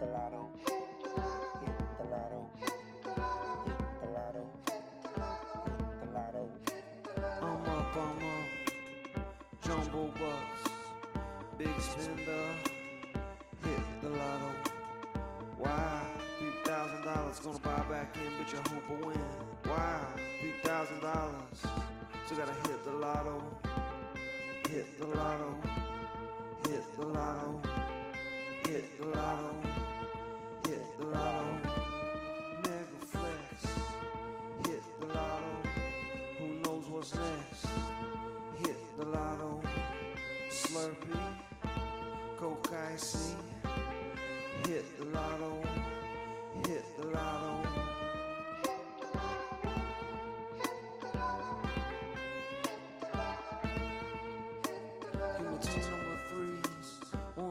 the lotto. Hit the lotto. Hit the lotto. Hit the lotto. I'm up, I'm up. Jumbo bucks, big spender, hit the lotto. Why? Three thousand dollars gonna buy back in, but you hope I win. Why? Three thousand dollars, so gotta hit the lotto. Hit the lotto. Hit the lotto. Hit the lotto. Lotto. Flex. Hit the lotto. Who knows what's next? Hit the lotto. Slurpee. Coke icy. Hit the lotto. Hit the lotto.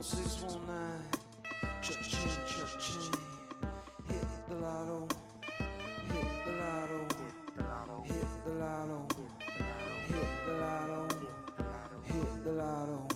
Six one nine. Cha-ching, cha-ching. Hit the lotto. Hit the lotto. Hit the lotto. Hit the lotto. Hit the lotto.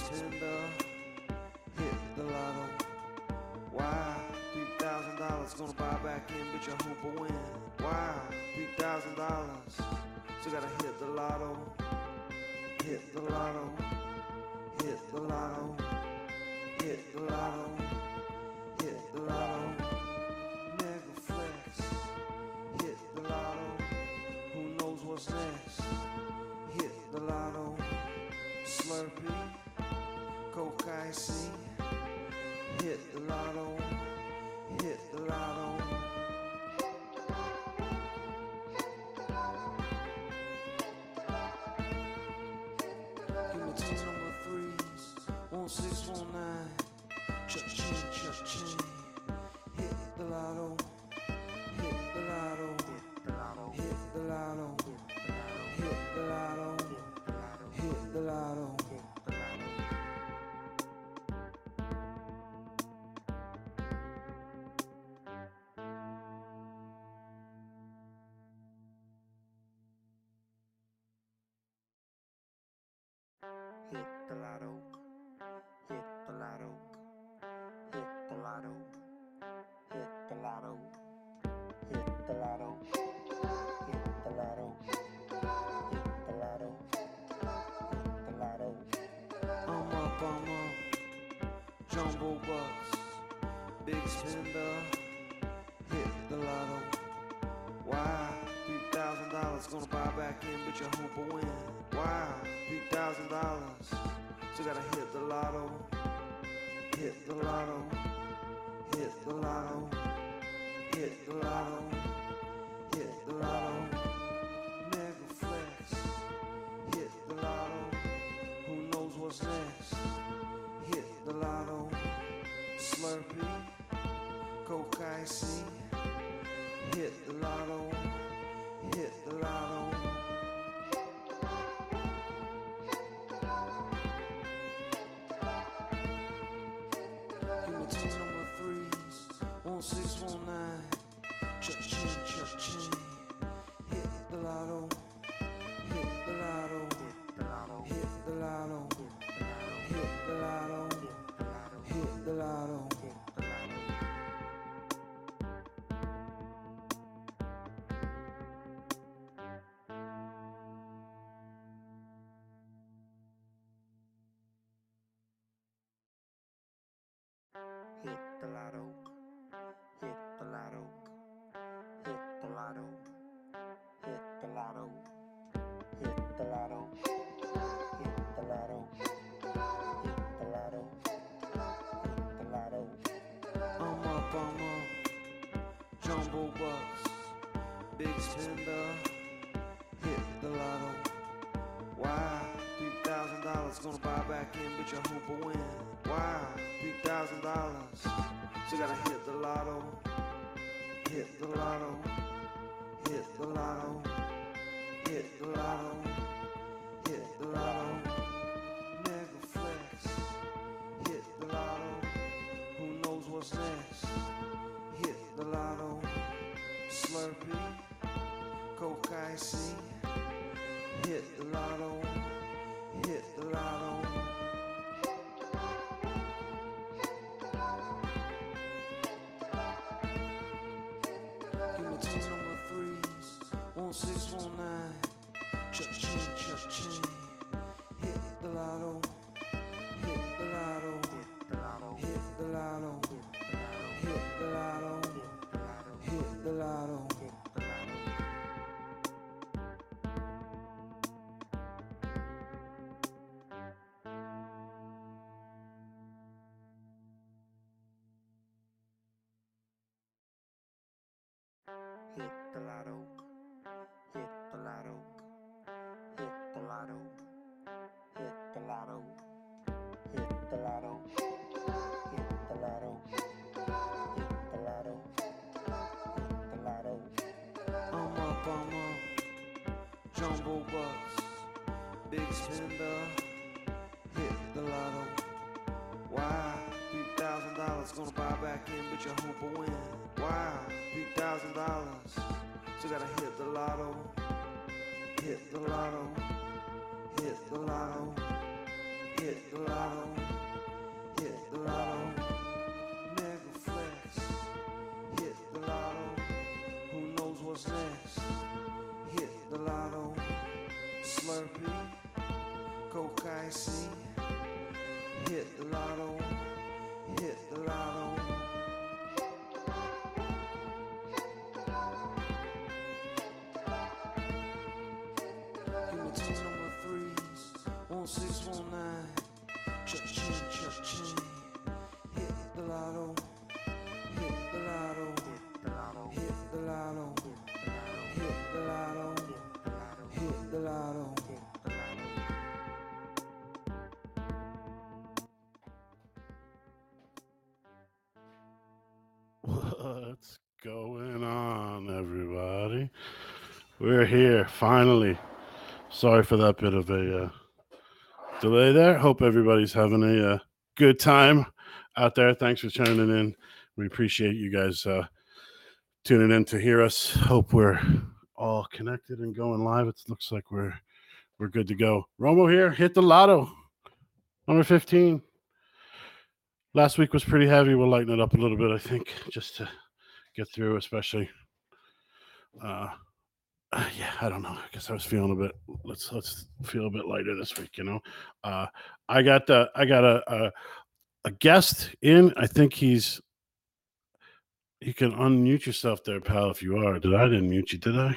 Hit the lotto. Why? Three thousand dollars gonna buy back in, but you hope I win. Why? Three thousand dollars, so gotta hit the lotto. Hit the lotto. Hit the lotto. Hit the lotto. Coke. Hit the lotto. Hit the lotto. Hit the lotto. Hit. The lotto. Hit the lotto. Hit the lotto. Hit the lotto. Hit the lotto. with your hoop win. Wow, $3,000. So gotta hit the lotto. Hit the lotto. It's just the lotto. Hit the lotto. Hit the lotto. Hit the lotto. Hit the lotto. Hit the lotto. Hit the lotto. Hit the lotto. I'm up, I'm up. Jumbo bucks, big spender, dollars gonna buy back in, bitch, I hope I win. Wow, three thousand dollars. So gotta hit the lotto, hit the lotto, hit the lotto, hit the lotto, hit the lotto. Mega flex, hit the lotto. Who knows what's next? Hit the lotto, Slurpee, Icy. Hit the lotto, threes, one six one nine. Hit the lotto, hit the lotto, hit the lotto, hit the lotto, hit the lotto. hit the lotto. Gotta hit the lotto, hit the lotto, six one nine. Cha-ching, cha-ching. Hit the lotto, hit the lotto, hit the lotto, hit the lotto. hit the lotto. What's going on, everybody? We're here finally. Sorry for that bit of a uh, delay there. Hope everybody's having a uh, good time out there. Thanks for tuning in. We appreciate you guys uh, tuning in to hear us. Hope we're all connected and going live. It looks like we're we're good to go. Romo here. Hit the lotto. Number fifteen last week was pretty heavy. We'll lighten it up a little bit, I think, just to get through, especially. Uh, uh, yeah, I don't know. I guess I was feeling a bit. Let's let's feel a bit lighter this week. You know, uh, I got the I got a, a a guest in. I think he's. You can unmute yourself there, pal, if you are. Did I didn't mute you? Did I?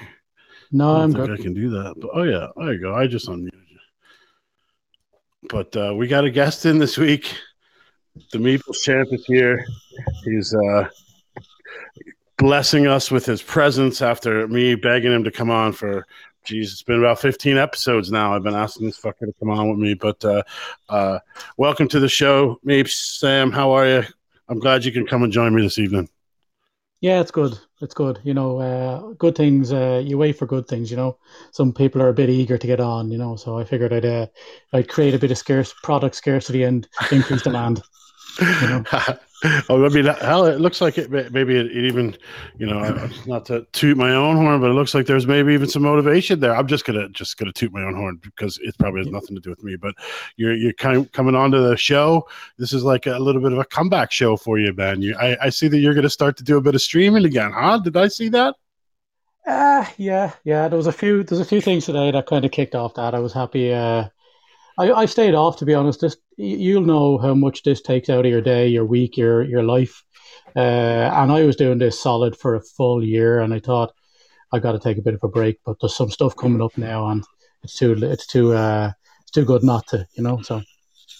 No, I I'm don't think good. I can do that. But oh yeah, there you go. I just unmuted you. But uh, we got a guest in this week. The Meeples champ is here. He's uh, blessing us with his presence after me begging him to come on for. Geez, it's been about 15 episodes now. I've been asking this fucker to come on with me. But uh, uh, welcome to the show, Meeps. Sam, how are you? I'm glad you can come and join me this evening. Yeah, it's good. It's good. You know, uh, good things. Uh, you wait for good things. You know, some people are a bit eager to get on. You know, so I figured I'd uh, I'd create a bit of scarce product scarcity and increase demand. Know, oh, hell, it looks like it. Maybe it, it even, you know, not to toot my own horn, but it looks like there's maybe even some motivation there. I'm just gonna just gonna toot my own horn because it probably has nothing to do with me. But you're you're kind of coming onto the show. This is like a little bit of a comeback show for you, Ben. You, I, I see that you're gonna start to do a bit of streaming again, huh? Did I see that? uh, yeah, yeah. There was a few. There's a few things today that kind of kicked off that. I was happy. Uh, I I stayed off to be honest. This you'll know how much this takes out of your day, your week, your your life. Uh, and I was doing this solid for a full year, and I thought I got to take a bit of a break. But there's some stuff coming up now, and it's too it's too uh, it's too good not to, you know. So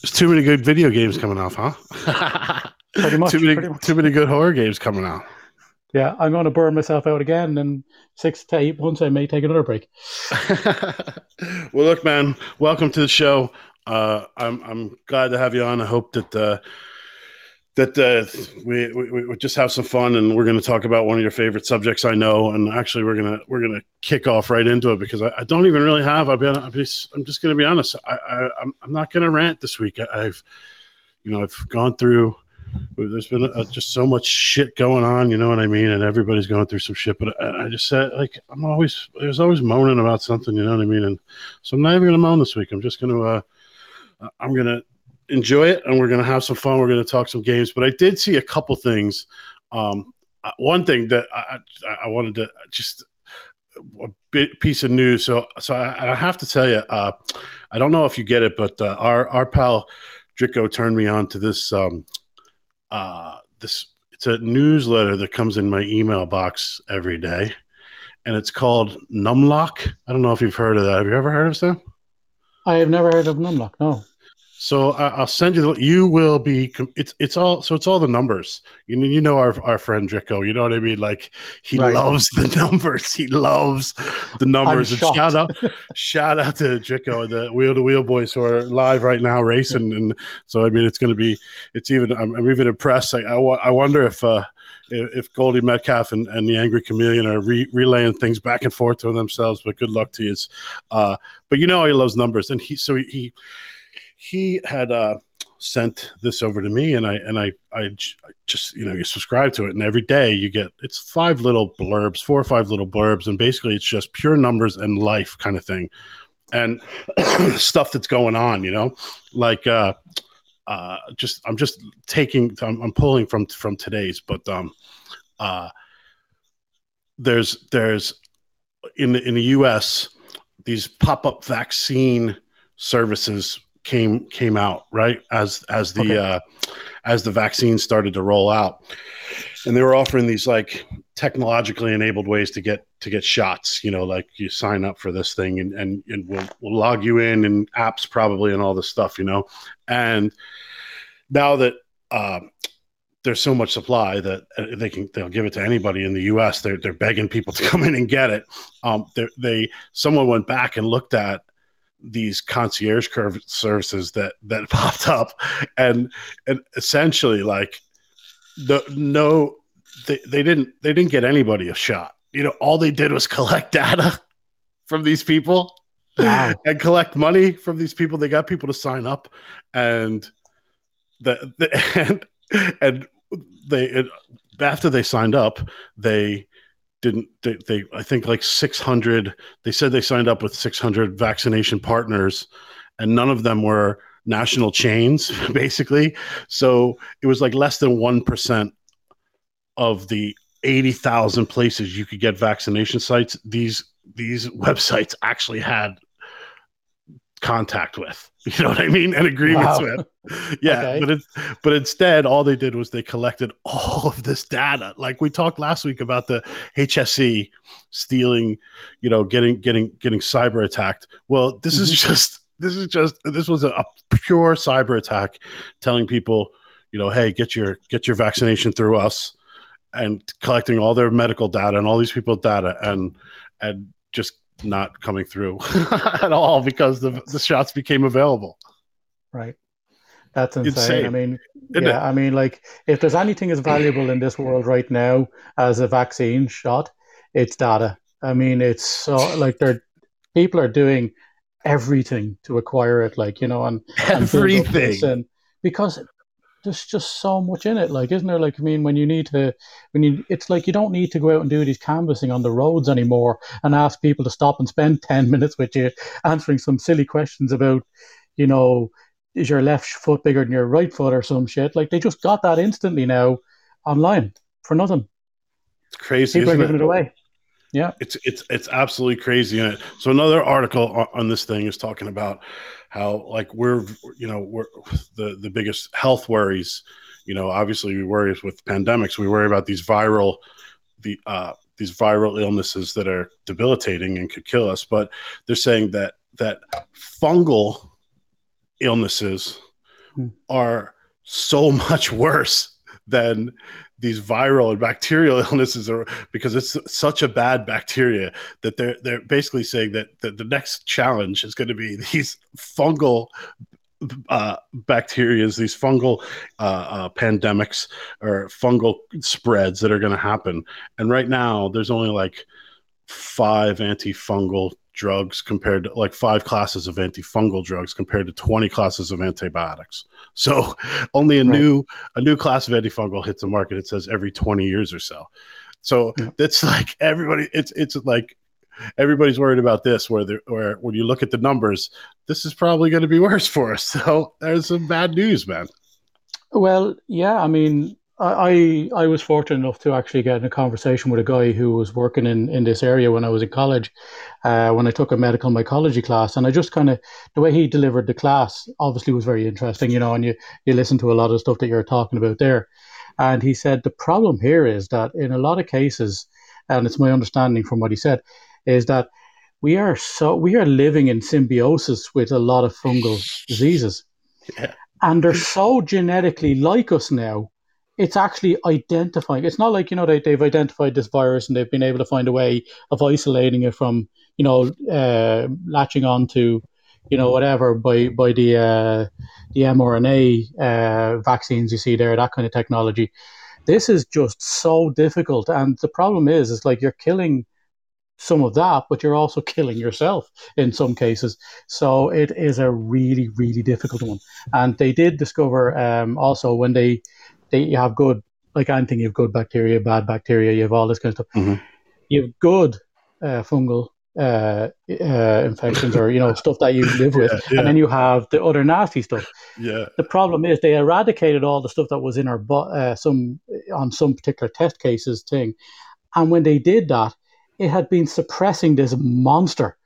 There's too many good video games coming off, huh? Pretty much, too many, pretty much. too many good horror games coming out. Yeah, I'm going to burn myself out again, and six to eight months I may take another break. well, look, man, welcome to the show. Uh, I'm I'm glad to have you on. I hope that uh, that uh, we, we we just have some fun, and we're going to talk about one of your favorite subjects. I know, and actually, we're gonna we're gonna kick off right into it because I, I don't even really have. I've been. I'm just, I'm just going to be honest. I, I I'm I'm not going to rant this week. I, I've you know I've gone through. There's been just so much shit going on, you know what I mean, and everybody's going through some shit. But I, I just said, like, I'm always there's always moaning about something, you know what I mean, and so I'm not even gonna moan this week. I'm just gonna uh, I'm gonna enjoy it and we're going to have some fun. We're going to talk some games. But I did see a couple things. Um, uh, one thing that I, I wanted to just a bit piece of news. So, so I, I have to tell you, uh, I don't know if you get it, but uh, our our pal Drico turned me on to this. Um, uh, this it's a newsletter that comes in my email box every day, and it's called Numlock. I don't know if you've heard of that. Have you ever heard of them? I have never heard of Numlock. No. So I, I'll send you. The, you will be. It's it's all. So it's all the numbers. You know. You know our our friend Drico. You know what I mean. Like he Right. loves the numbers. He loves the numbers. And shout out, shout out to Drico, the Wheel to Wheel boys who are live right now racing. And so I mean, it's going to be. It's even. I'm, I'm even impressed. Like, I I wonder if. uh if if Goldie Metcalf and, and the Angry Chameleon are re- relaying things back and forth to themselves, but good luck to you. Uh, but you know he loves numbers, and he so he he, he had uh, sent this over to me, and I and I I just you know you subscribe to it, and every day you get it's five little blurbs, four or five little blurbs, and basically it's just pure numbers and life kind of thing, and stuff that's going on, you know, like uh, uh, just I'm just taking I'm, I'm pulling from from today's, but um, uh, there's there's in the in the U.S. these pop up vaccine services came came out right as as the Okay. uh, as the vaccine started to roll out, and they were offering these like technologically enabled ways to get to get shots. You know, like you sign up for this thing and and, and we'll, we'll log you in and apps probably and all this stuff. You know, and now that uh, there's so much supply that uh, they can they'll give it to anybody in the U.S. They're they're begging people to come in and get it. Um, they they someone went back and looked at these concierge curve services that that popped up, and and essentially like the no they, they didn't they didn't get anybody a shot. You know, all they did was collect data from these people Wow. and collect money from these people. They got people to sign up, and the, the and and they it, after they signed up, they didn't they, they I think like six hundred. They said they signed up with six hundred vaccination partners, and none of them were national chains, basically. So it was like less than one percent of the eighty thousand places you could get vaccination sites. These these websites actually had contact with. You know what I mean? And agreements Wow. with. Yeah, Okay. but it, but instead, all they did was they collected all of this data. Like we talked last week about the HSE stealing, you know, getting getting getting cyber attacked. Well, this is mm-hmm. just this is just this was a, a pure cyber attack, telling people, you know, hey, get your get your vaccination through us, and collecting all their medical data and all these people's data, and and just not coming through at all because the the shots became available. Right. That's insane. Insane. I mean, Isn't yeah, I mean, like, if there's anything as valuable in this world right now as a vaccine shot, it's data. I mean, it's so like they're people are doing everything to acquire it, like you know, and, and build up this Everything. and because there's just so much in it. Like, isn't there? Like, I mean, when you need to, when you, it's like you don't need to go out and do these canvassing on the roads anymore and ask people to stop and spend ten minutes with you answering some silly questions about, you know, is your left foot bigger than your right foot or some shit? Like, they just got that instantly now online for nothing. It's crazy. People are giving it? it away. Yeah. it's it's it's absolutely crazy in it. So another article on this thing is talking about how like we're you know we're the the biggest health worries. You know, obviously we worry with pandemics. We worry about these viral the uh, these viral illnesses that are debilitating and could kill us. But they're saying that that fungal illnesses Hmm. are so much worse than these viral and bacterial illnesses are because it's such a bad bacteria that they're they're basically saying that, that the next challenge is going to be these fungal uh, bacteria, these fungal uh, uh, pandemics or fungal spreads that are going to happen. And right now, there's only like five antifungal drugs compared to like five classes of antifungal drugs compared to 20 classes of antibiotics. So only a Right. new a new class of antifungal hits the market. It says every 20 years or so. So Yeah. that's like everybody it's it's like everybody's worried about this where they where when you look at the numbers, this is probably going to be worse for us. So there's some bad news, man. Well, yeah, I mean, I I was fortunate enough to actually get in a conversation with a guy who was working in in this area when I was in college, uh, when I took a medical mycology class, and I just kind of the way he delivered the class obviously was very interesting, you know, and you you listen to a lot of stuff that you're talking about there, and he said the problem here is that in a lot of cases, and it's my understanding from what he said, is that we are so we are living in symbiosis with a lot of fungal diseases. Yeah. and they're so genetically like us now it's actually identifying it's not like you know they, they've identified this virus and they've been able to find a way of isolating it from you know uh, latching on to you know whatever by by the uh, the mrna uh, vaccines you see there that kind of technology. This is just so difficult and the problem is is like you're killing some of that but you're also killing yourself in some cases. So it is a really really difficult one. And they did discover um, also when they they you have good like anything you have good bacteria bad bacteria you have all this kind of stuff Mhm. you have good uh, fungal uh, uh, infections or you know stuff that you live with Yeah, yeah. and then you have the other nasty stuff Yeah. the problem is they eradicated all the stuff that was in our bo- uh, some on some particular test cases thing and when they did that it had been suppressing this monster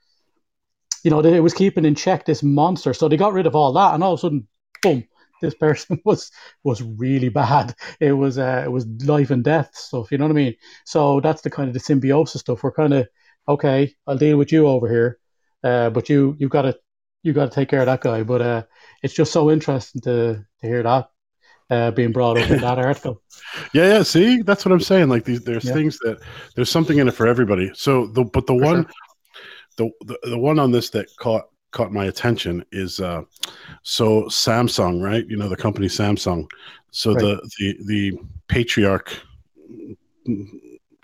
you know it was keeping in check this monster so they got rid of all that and all of a sudden boom this person was was really bad it was uh, it was life and death stuff you know what i mean so that's the kind of the symbiosis stuff we're kind of okay i'll deal with you over here uh, but you you've got to you got to take care of that guy but uh, it's just so interesting to to hear that uh, being brought up in that article Yeah, yeah. See, that's what I'm saying. Like these, there's Yeah. things that there's something in it for everybody. So the but the For one, sure. the, the the one on this that caught caught my attention is uh, so Samsung, right? You know the company Samsung. So Right. the the the patriarch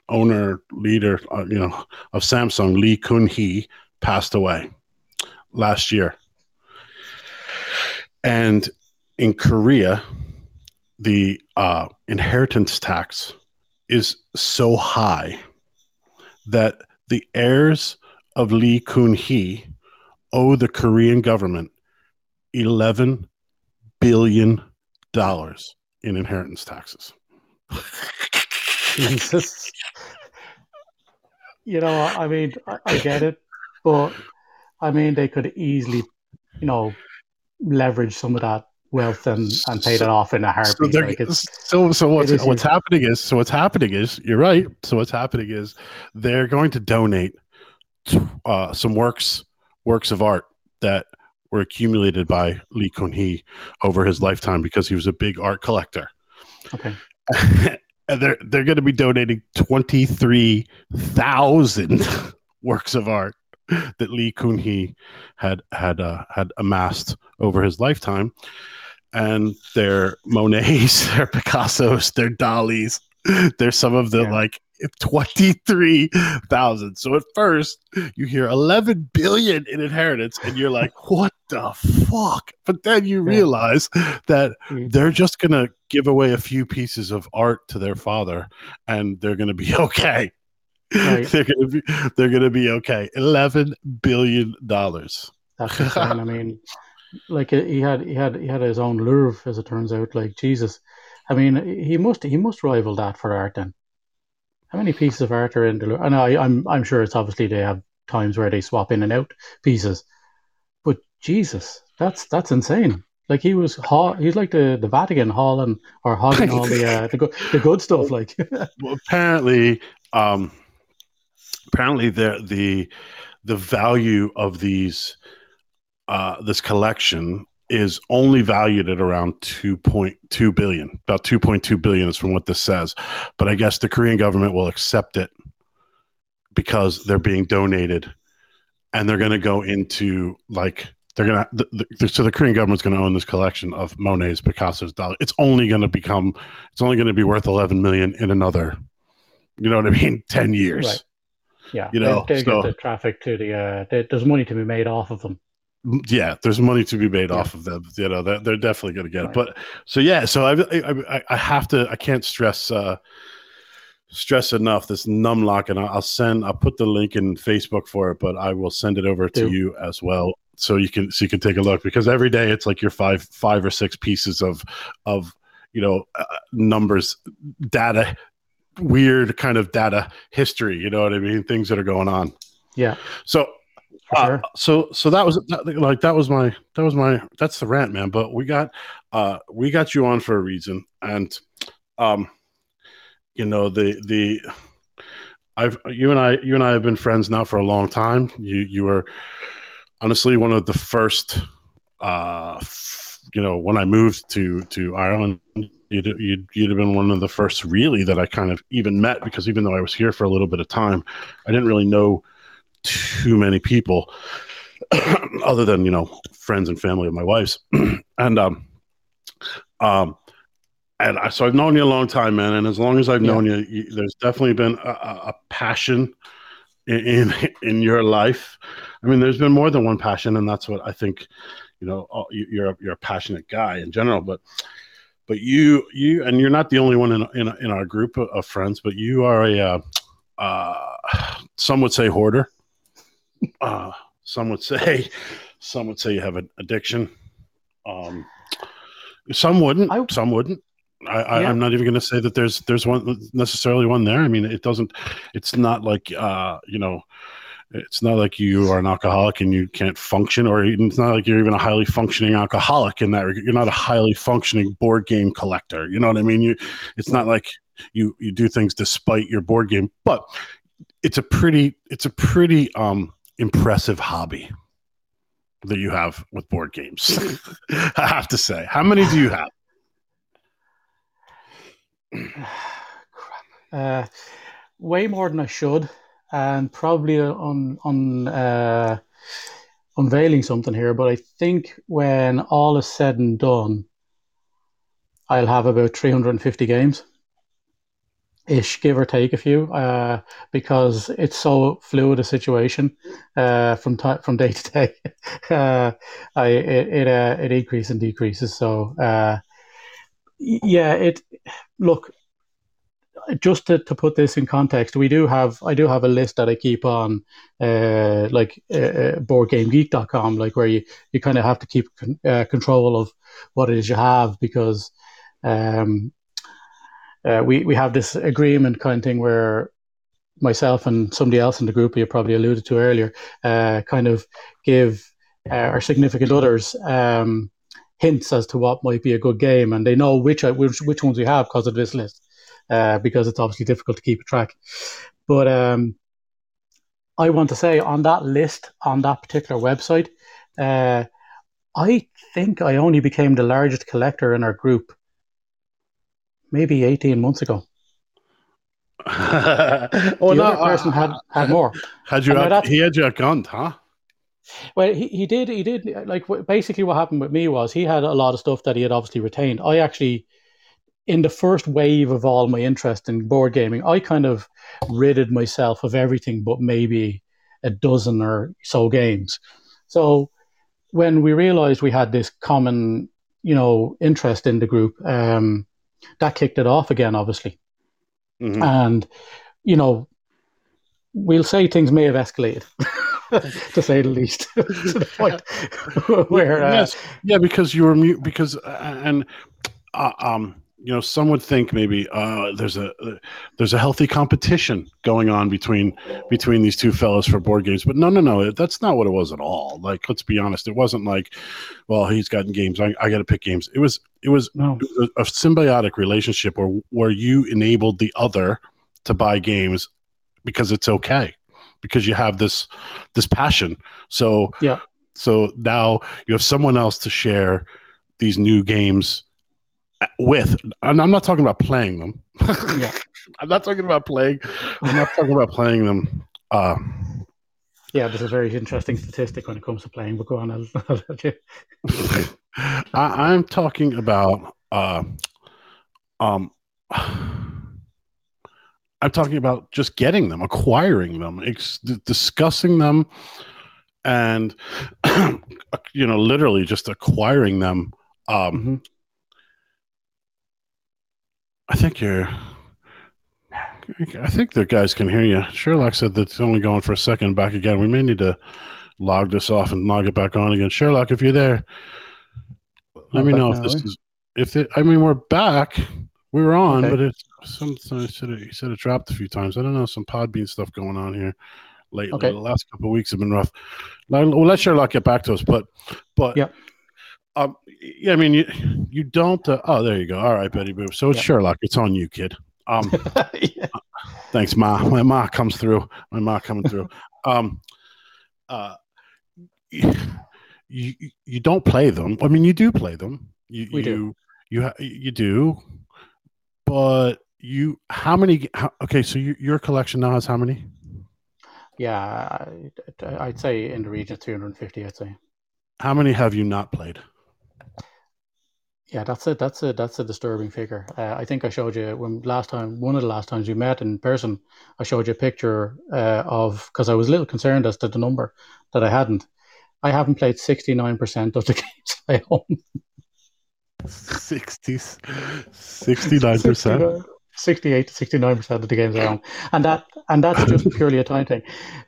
owner leader, uh, you know, of Samsung, Lee Kun Hee, passed away last year, and in Korea, the uh, inheritance tax is so high that the heirs of Lee Kun Hee owe the Korean government eleven billion dollars in inheritance taxes. Jesus. You know, I mean, I, I get it, but I mean, they could easily, you know, leverage some of that wealth and, and pay that off in a so, heartbeat. they're- like it's, so so what's it is what's happening is so what's happening is you're right. So what's happening is they're going to donate uh, some works works of art that were accumulated by Lee Kun Hee over his lifetime because he was a big art collector. okay. and they're they're going to be donating twenty three thousand works of art that Lee Kun Hee had had uh, had amassed over his lifetime, and they're Monets, they're Picassos, they're Dalís, they're some of the Yeah. like twenty three thousand. So at first you hear eleven billion in inheritance, and you're like, what the fuck? But then you realize that Mm. they're just gonna give away a few pieces of art to their father and they're gonna be okay Right. they're gonna be they're gonna be okay 11 billion dollars That's insane. I mean, like he had he had he had his own Louvre, as it turns out. Like Jesus, I mean, he must he must rival that for art. Then, how many pieces of art are in the Louvre? I I'm I'm sure it's obviously they have times where they swap in and out pieces, but Jesus, that's that's insane. Like he was haul, he's like the, the Vatican hauling or hogging all the uh, the good the good stuff. Like well, apparently um apparently the the the value of these uh this collection is only valued at around 2.2 billion about 2.2 billion is from what this says but i guess the korean government will accept it because they're being donated and they're going to go into like they're gonna the, the, so the Korean government's gonna own this collection of Monet's, Picasso's, Dali. It's only gonna become it's only gonna be worth eleven million in another, you know what I mean, ten years. Right. Yeah, You know, they, they so- get the traffic to the. Uh, there's money to be made off of them. Yeah there's money to be made Yeah. off of them you know they're, they're definitely going to get it. But so yeah so I, I I- have to i can't stress uh stress enough this numlock and i'll send i'll put the link in facebook for it but i will send it over to you as well so you can so you can take a look because every day it's like your five five or six pieces of of you know uh, numbers data weird kind of data history you know what i mean things that are going on. Yeah, so uh, sure. so so that was that, like that was my that was my that's the rant man but we got uh we got you on for a reason and um you know the the i've you and i you and i have been friends now for a long time you you were honestly one of the first uh f- you know when i moved to to ireland you'd, you'd you'd have been one of the first really that i kind of even met because even though i was here for a little bit of time i didn't really know too many people other than you know friends and family of my wife's and um um and I, so I've known you a long time, man. And as long as I've Yeah. known you, you, there's definitely been a, a, passion in, in in your life. I mean, there's been more than one passion, and that's what I think. You know, all- you- you're a, you're a passionate guy in general, but but you you and you're not the only one in in, in our group of, of friends, but you are a uh, uh, some would say hoarder. Uh, some would say some would say you have an addiction. Um, some wouldn't. I- some wouldn't. I, I, Yeah. I'm not even going to say that there's there's one necessarily one there. I mean, it doesn't. It's not like uh, you know, it's not like you are an alcoholic and you can't function, or even, it's not like you're even a highly functioning alcoholic in that. regard. You're not a highly functioning board game collector. You know what I mean? You, it's not like you you do things despite your board game, but it's a pretty it's a pretty um impressive hobby that you have with board games. I have to say, how many do you have? Uh, way more than I should, and probably on on uh, unveiling something here. But I think when all is said and done, I'll have about 350 games, ish, give or take a few, uh, because it's so fluid a situation uh, from from day to day. uh, I it it, uh, it increases and decreases. So uh, yeah, it look just to, to put this in context, we do have I do have a list that I keep on uh, like uh, uh, boardgamegeek.com, like where you, you kind of have to keep con- uh, control of what it is you have because um, uh, we we have this agreement kind of thing where myself and somebody else in the group you probably alluded to earlier uh, kind of give uh, our significant others um, hints as to what might be a good game, and they know which which, which ones we have because of this list uh, because it's obviously difficult to keep track. But um, I want to say on that list, on that particular website, uh, I think I only became the largest collector in our group maybe 18 months ago. well, the no, other person uh, had, had more. had you and now out, that's- he had you outgunned, huh? Well, he, he did he did like basically what happened with me was he had a lot of stuff that he had obviously retained. I actually, in the first wave of all my interest in board gaming, I kind of ridded myself of everything but maybe a dozen or so games. So when we realized we had this common, you know, interest in the group, um, that kicked it off again, obviously. Mhm. And you know, we'll say things may have escalated. to say the least, to the point where uh, yes, yeah, because you were mute. Because uh, and uh, um, you know, some would think maybe uh, there's a uh, there's a healthy competition going on between between these two fellows for board games, but no, no, no, that's not what it was at all. Like, let's be honest, it wasn't like, well, he's gotten games, I, I got to pick games. It was it was no, it was a, a symbiotic relationship where where you enabled the other to buy games because it's okay because you have this this passion so Yeah. so now you have someone else to share these new games with and i'm not talking about playing them Yeah. i'm not talking about playing i'm not talking about playing them uh Yeah, there's a very interesting statistic when it comes to playing, but go on, I'll, I'll let you. I, I'm talking about uh, um, I'm talking about just getting them, acquiring them, ex- discussing them, and you know, literally just acquiring them. Um, Mhm. I think you're. I think the guys can hear you. Sherlock said that it's only going for a second. Back again. We may need to log this off and log it back on again. Sherlock, if you're there, let Not me know if now, this eh? is. If it, I mean, we're back. We were on, Okay. but it's some. He said it, he said it dropped a few times. I don't know some Podbean stuff going on here lately. Okay. The last couple of weeks have been rough. We'll let Sherlock get back to us, but but Yep. Um, yeah, I mean, you you don't. Uh, oh, there you go. All right, Betty Boo. So it's Yep. Sherlock. It's on you, kid. Um, yeah. thanks, Ma. My Ma comes through. My Ma coming through. um, uh, you, you you don't play them. I mean, you do play them. You We you do. you ha- you do, but you how many? How, okay, so you, your collection now has how many? Yeah, I'd say in the region of 250, I'd say. How many have you not played? Yeah, that's it. That's a that's a disturbing figure. Uh, I think I showed you when last time, one of the last times we met in person, I showed you a picture uh, of because I was a little concerned as to the number that I hadn't. I haven't played sixty nine percent of the games I own. 60, 69 percent. 68 to 69 percent of the games I own, and that and that's just purely a time thing,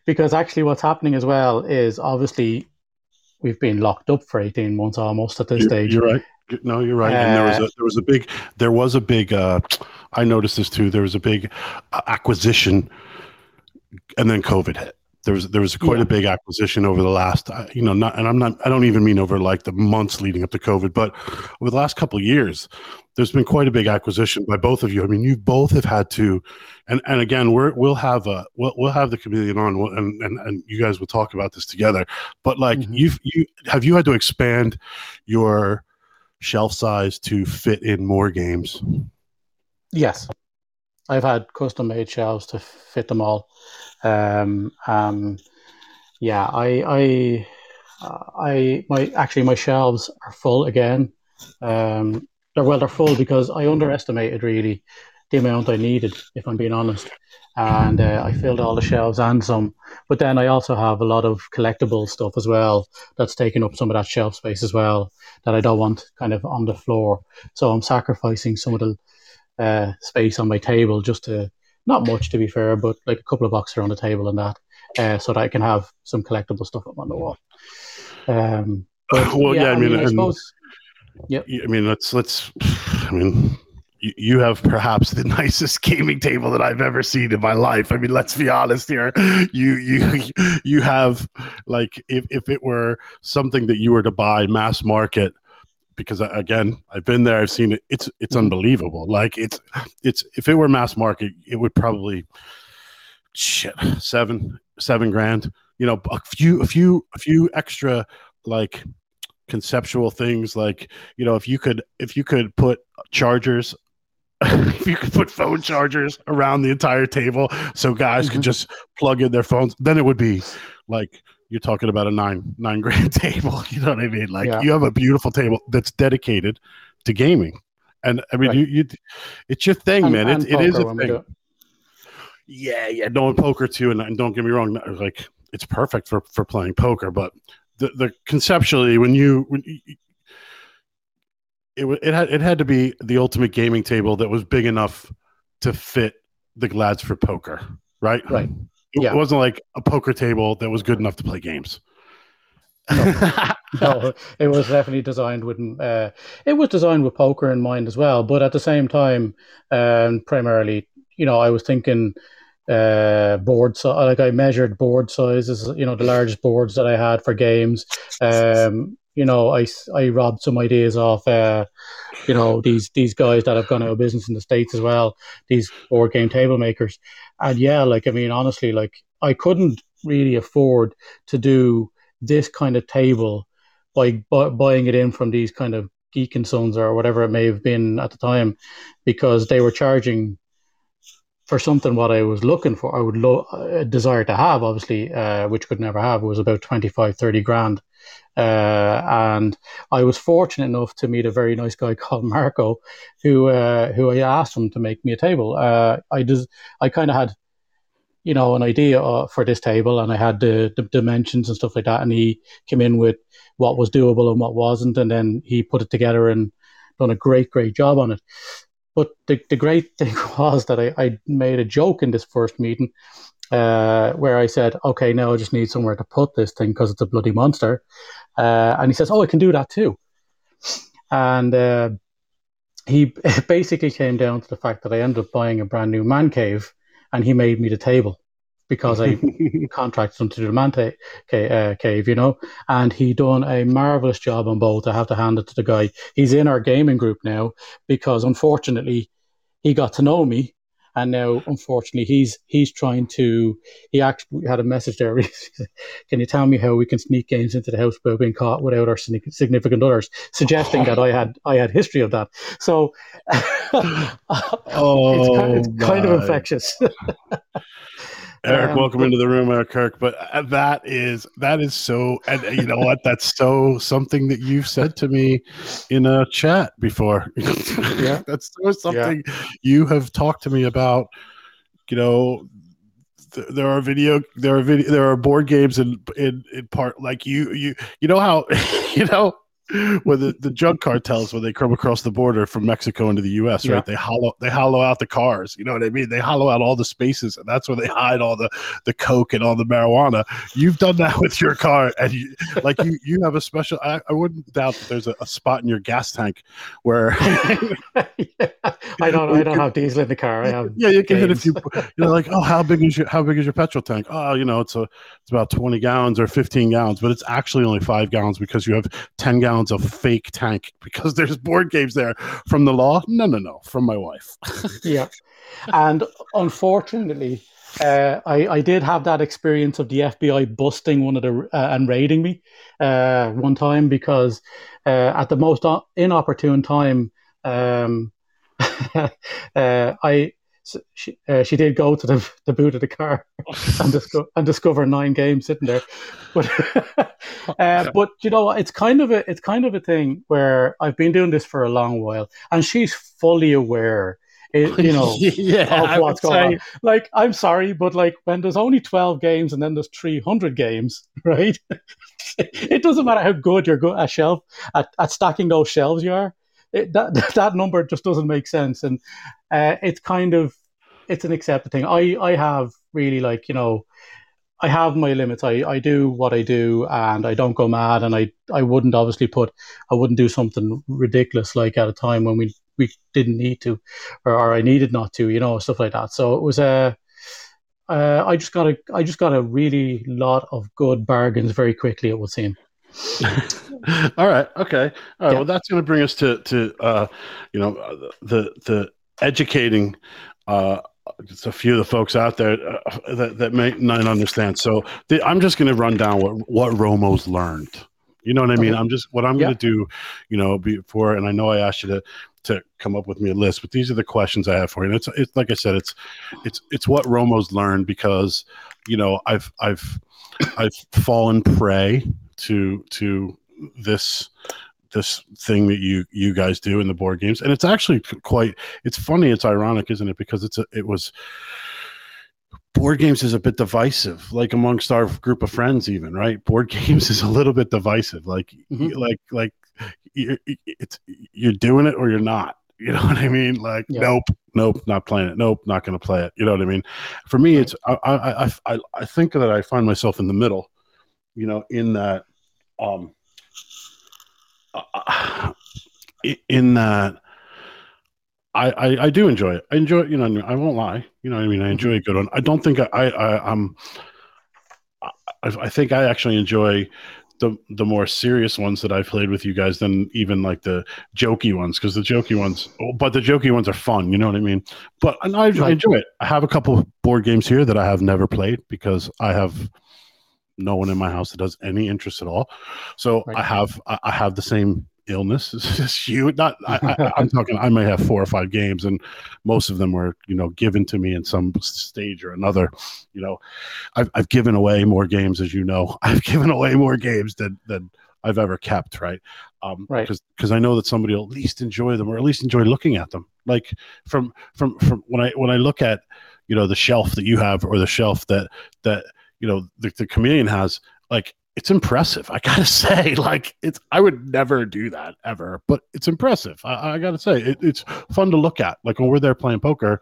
because actually what's happening as well is obviously we've been locked up for 18 months almost at this You're, stage. you're right. No, you're right. and there was a there was a big there was a big. Uh, I noticed this too. There was a big uh, acquisition, and then COVID hit. There was there was quite Yeah. a big acquisition over the last, uh, you know, not and I'm not I don't even mean over like the months leading up to COVID, but over the last couple of years, there's been quite a big acquisition by both of you. I mean, you both have had to, and and again, we're we'll have a we'll we'll have the chameleon on, and and and you guys will talk about this together. But like, Mhm. you've you have you had to expand your shelf size to fit in more games? Yes, I've had custom made shelves to fit them all. Um, um, yeah, I, I, I, my actually my shelves are full again. Um, they're well, they're full because I underestimated really the amount I needed, if I'm being honest. And uh, I filled all the shelves and some, but then I also have a lot of collectible stuff as well that's taking up some of that shelf space as well that I don't want kind of on the floor. So I'm sacrificing some of the uh, space on my table just to not much to be fair, but like a couple of boxes on the table and that, uh, so that I can have some collectible stuff up on the wall. Um, but Well, yeah, I mean, I and- suppose I mean, let's let's. I mean, you, you have perhaps the nicest gaming table that I've ever seen in my life. I mean, let's be honest here. You you you have like if if it were something that you were to buy mass market. Because uh, again, I've been there. I've seen it. It's it's Mhm. unbelievable. Like it's it's if it were mass market, it would probably shit seven seven grand. You know, a few a few a few extra like conceptual things like you know if you could if you could put chargers you could put phone chargers around the entire table so guys could Mhm. just plug in their phones then it would be like you're talking about a nine nine grand table you know what i mean like Yeah. you have a beautiful table that's dedicated to gaming and i mean Right. you, you it's your thing and, man and it, it is a thing yeah, yeah, no poker too, and, and don't get me wrong, like it's perfect for for playing poker, but the the conceptually when you when you, it it had it had to be the ultimate gaming table that was big enough to fit the Glads for poker, right? Right. It Yeah. wasn't like a poker table that was good enough to play games. no, it was definitely designed with uh, it was designed with poker in mind as well. But at the same time, um, primarily, you know, I was thinking uh, board so like I measured board sizes. You know, the largest boards that I had for games. Um, you know, I I robbed some ideas off. Uh, you know these these guys that have gone out of business in the states as well. These board game table makers, and yeah, like I mean, honestly, like I couldn't really afford to do this kind of table by bu- buying it in from these kind of Geek and Sons or whatever it may have been at the time, because they were charging for something what I was looking for, I would lo- uh, desire to have, obviously, uh, which could never have, was about 25, 30 grand. Uh, and I was fortunate enough to meet a very nice guy called Marco, who uh, who I asked him to make me a table. Uh, I des- I kind of had, you know, an idea uh, for this table, and I had the, the dimensions and stuff like that. And he came in with what was doable and what wasn't, and then he put it together and done a great, great job on it. But the, the great thing was that I, I made a joke in this first meeting uh, where I said, okay, now I just need somewhere to put this thing because it's a bloody monster. Uh, and he says, oh, I can do that too. And uh, he basically came down to the fact that I ended up buying a brand new man cave and he made me the table because I contracted him to do the man ta- ca- uh, cave, you know. And he done a marvelous job on both. I have to hand it to the guy. He's in our gaming group now because unfortunately he got to know me. And now, unfortunately, he's he's trying to. He actually had a message there. Can you tell me how we can sneak games into the house without being caught without our significant others? Suggesting that I had I had history of that. So Oh, it's, ki- it's kind of infectious. Eric, Um, welcome into the room, Eric Kirk. But uh, that is that is so, and uh, you know what? That's so something that you've said to me in a chat before. Yeah. that's so something you have talked to me about. You know, th- there are video, there are video, there are board games in in in part like you you you know how you know. When the, the drug cartels when they come across the border from Mexico into the U.S. Yeah. right they hollow they hollow out the cars you know what I mean they hollow out all the spaces and that's where they hide all the the coke and all the marijuana you've done that with your car and you like you you have a special I, I wouldn't doubt that there's a, a spot in your gas tank where I don't I don't have diesel in the car. I have yeah you can hit a games. few you're like oh how big is your how big is your petrol tank oh you know it's a it's about 20 gallons or 15 gallons but it's actually only five gallons because you have 10 gallons of fake tank because there's board games there. From the law? No no no. From my wife. Yeah. And unfortunately, uh, I, I did have that experience of the FBI busting one of the uh, and raiding me uh, one time because uh, at the most inopportune time, um, uh, I she, uh, she did go to the, the boot of the car and, disco- and discover nine games sitting there. But uh, but you know it's kind of a it's kind of a thing where I've been doing this for a long while, and she's fully aware. It, you know, yeah of what's going say- on. Like, I'm sorry, but like when there's only 12 games and then there's 300 games, right? it doesn't matter how good you're good at shelf at, at stacking those shelves you are. It, that that number just doesn't make sense, and uh, it's kind of it's an accepted thing. I I have really like you know. I have my limits. I, I do what I do and I don't go mad and I, I wouldn't obviously put I wouldn't do something ridiculous like at a time when we, we didn't need to or, or I needed not to, you know, stuff like that. So it was a uh, I just got a I just got a really lot of good bargains very quickly. It would seem. all right okay all right Yeah. well that's going to bring us to to uh you know uh, the the educating uh just a few of the folks out there uh, that, that may not understand. So the, i'm just going to run down what what romo's learned. You know what i mean? I'm just what i'm Yeah. going to do you know before and i know i asked you to to come up with me a list but these are the questions i have for you. And it's it's like i said it's it's it's what romo's learned because you know i've i've i've fallen prey to to this this thing that you you guys do in the board games. And it's actually quite it's funny it's ironic isn't it? Because it's a, it was board games is a bit divisive like amongst our group of friends even right? Board games is a little bit divisive. Like Mhm. like like you're, it's you're doing it or you're not. You know what i mean? Like Yeah. nope nope not playing it. Nope not going to play it. You know what i mean? For me it's I, I i i i think that i find myself in the middle you know in that um uh, in that I, I I do enjoy it. I enjoy you know I won't lie. You know what I mean. I enjoy a good one. I don't think I, I, I I'm I, I think I actually enjoy the the more serious ones that I've played with you guys than even like the jokey ones because the jokey ones oh, but the jokey ones are fun. You know what I mean. But I, I enjoy it. I have a couple board games here that I have never played because I have no one in my house that has any interest at all. So Right. I have I have the same illness. as you. Not I, I'm talking. I may have four or five games, and most of them were you know given to me in some stage or another. You know, I've I've given away more games, as you know. I've given away more games than than I've ever kept. Right. Um, Right. Because because I know that somebody will at least enjoy them, or at least enjoy looking at them. Like from from from when I when I look at you know the shelf that you have, or the shelf that that you know the, the chameleon has, like it's impressive. I gotta say, like it's I would never do that ever, but it's impressive. I, I gotta say, it, it's fun to look at. Like when we're there playing poker,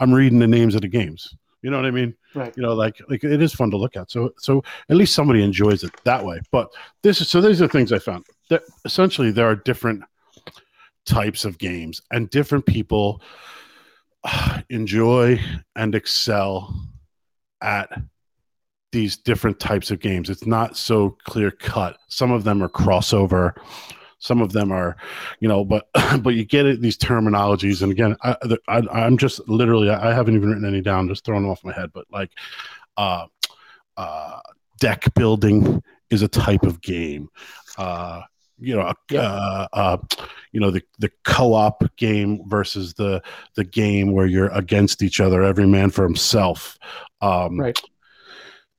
I'm reading the names of the games. You know what I mean? Right. You know, like like it is fun to look at. So so at least somebody enjoys it that way. But this is so these are things I found. That essentially there are different types of games and different people enjoy and excel at these different types of games. It's not so clear cut. Some of them are crossover. Some of them are, you know, but but you get it these terminologies. And again, I, I I'm just literally I haven't even written any down, just throwing them off my head. But like, uh, uh, deck building is a type of game. Uh, you know, Yeah. uh, uh, you know the the co-op game versus the the game where you're against each other, every man for himself. Um, Right.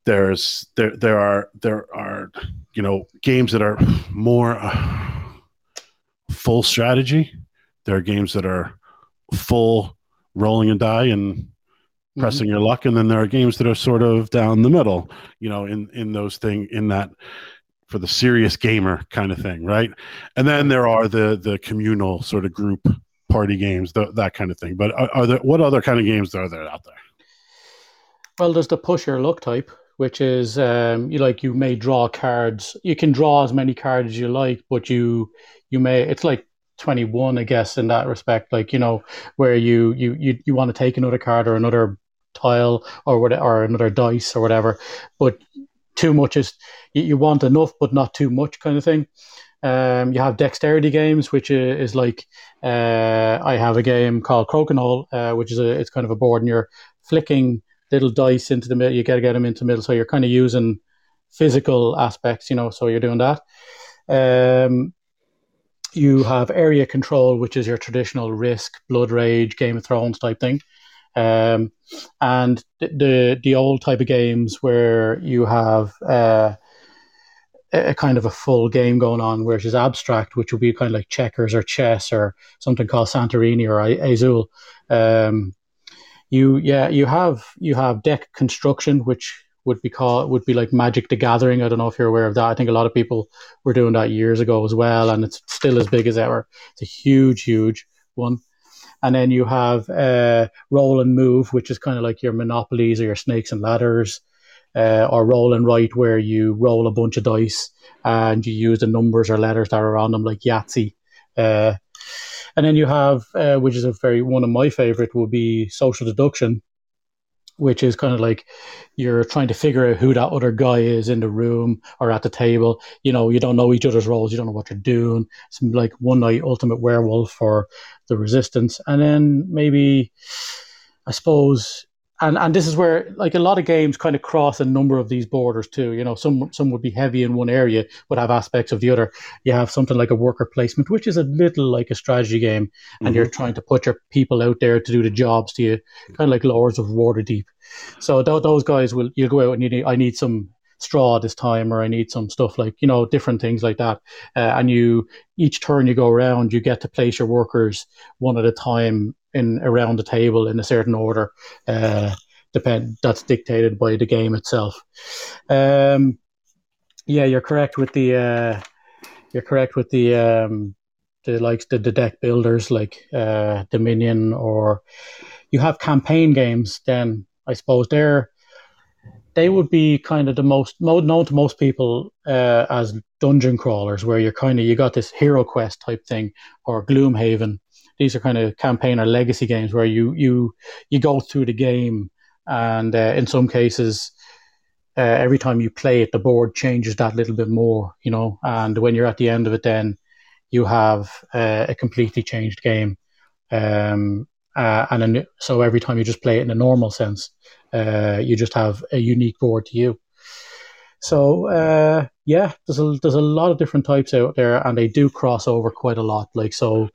There's there there are there are you know games that are more uh, full strategy. There are games that are full rolling a die and pressing your luck, and then there are games that are sort of down the middle. You know, in in those thing in that for the serious gamer kind of thing, right? And then there are the the communal sort of group party games, th- that kind of thing. But are, are there what other kind of games are there out there? Well, there's the push your luck type, which is um, you like you may draw cards. You can draw as many cards as you like, but you you may it's like 21, I guess, in that respect. Like you know where you you you, you want to take another card or another tile or what or another dice or whatever, but too much is you, you want enough but not too much kind of thing. Um, you have dexterity games, which i- is like uh, I have a game called Crokinole, uh, which is a it's kind of a board, and you're flicking little dice into the middle. You got to get them into the middle, so you're kind of using physical aspects, you know. So you're doing that. Um, you have area control, which is your traditional Risk, Blood Rage, Game of Thrones type thing. Um, and the, the the old type of games where you have uh, a kind of a full game going on, which is abstract, which would be kind of like checkers or chess or something called Santorini or Azul. Um, you yeah you have you have deck construction, which would be called would be like Magic the Gathering. I don't know if you're aware of that. I think a lot of people were doing that years ago as well, and it's still as big as ever. It's a huge, huge one. And then you have uh, roll and move, which is kind of like your monopolies or your snakes and ladders, uh, or roll and write, where you roll a bunch of dice and you use the numbers or letters that are on them, like Yahtzee. Uh, and then you have, uh, which is a very one of my favorite, will be social deduction, which is kind of like you're trying to figure out who that other guy is in the room or at the table. You know, you don't know each other's roles, you don't know what you're doing. Some like one night ultimate werewolf or the resistance, and then maybe I suppose. And, and this is where like a lot of games kind of cross a number of these borders too. You know, some some would be heavy in one area but have aspects of the other. You have something like a worker placement, which is a little like a strategy game, and you're mm-hmm. trying to put your people out there to do the jobs to you, kind of like Lords of Waterdeep. So th- those guys will you'll go out and you need I need some straw this time, or I need some stuff like you know different things like that. Uh, and you each turn you go around, you get to place your workers one at a time in around the table in a certain order. Uh, depend that's dictated by the game itself. Um, yeah, you're correct with the uh, you're correct with the um, the like the, the deck builders like uh, Dominion or you have campaign games. Then I suppose they're they would be kind of the most mo- known to most people uh, as dungeon crawlers, where you're kind of you got this HeroQuest type thing or Gloomhaven. These are kind of campaign or legacy games where you you you go through the game, and uh, in some cases, uh, every time you play it, the board changes that little bit more, you know. And when you're at the end of it, then you have uh, a completely changed game. Um, uh, and new, so every time you just play it in a normal sense, uh, you just have a unique board to you. So uh, yeah, there's a there's a lot of different types out there, and they do cross over quite a lot. Like so,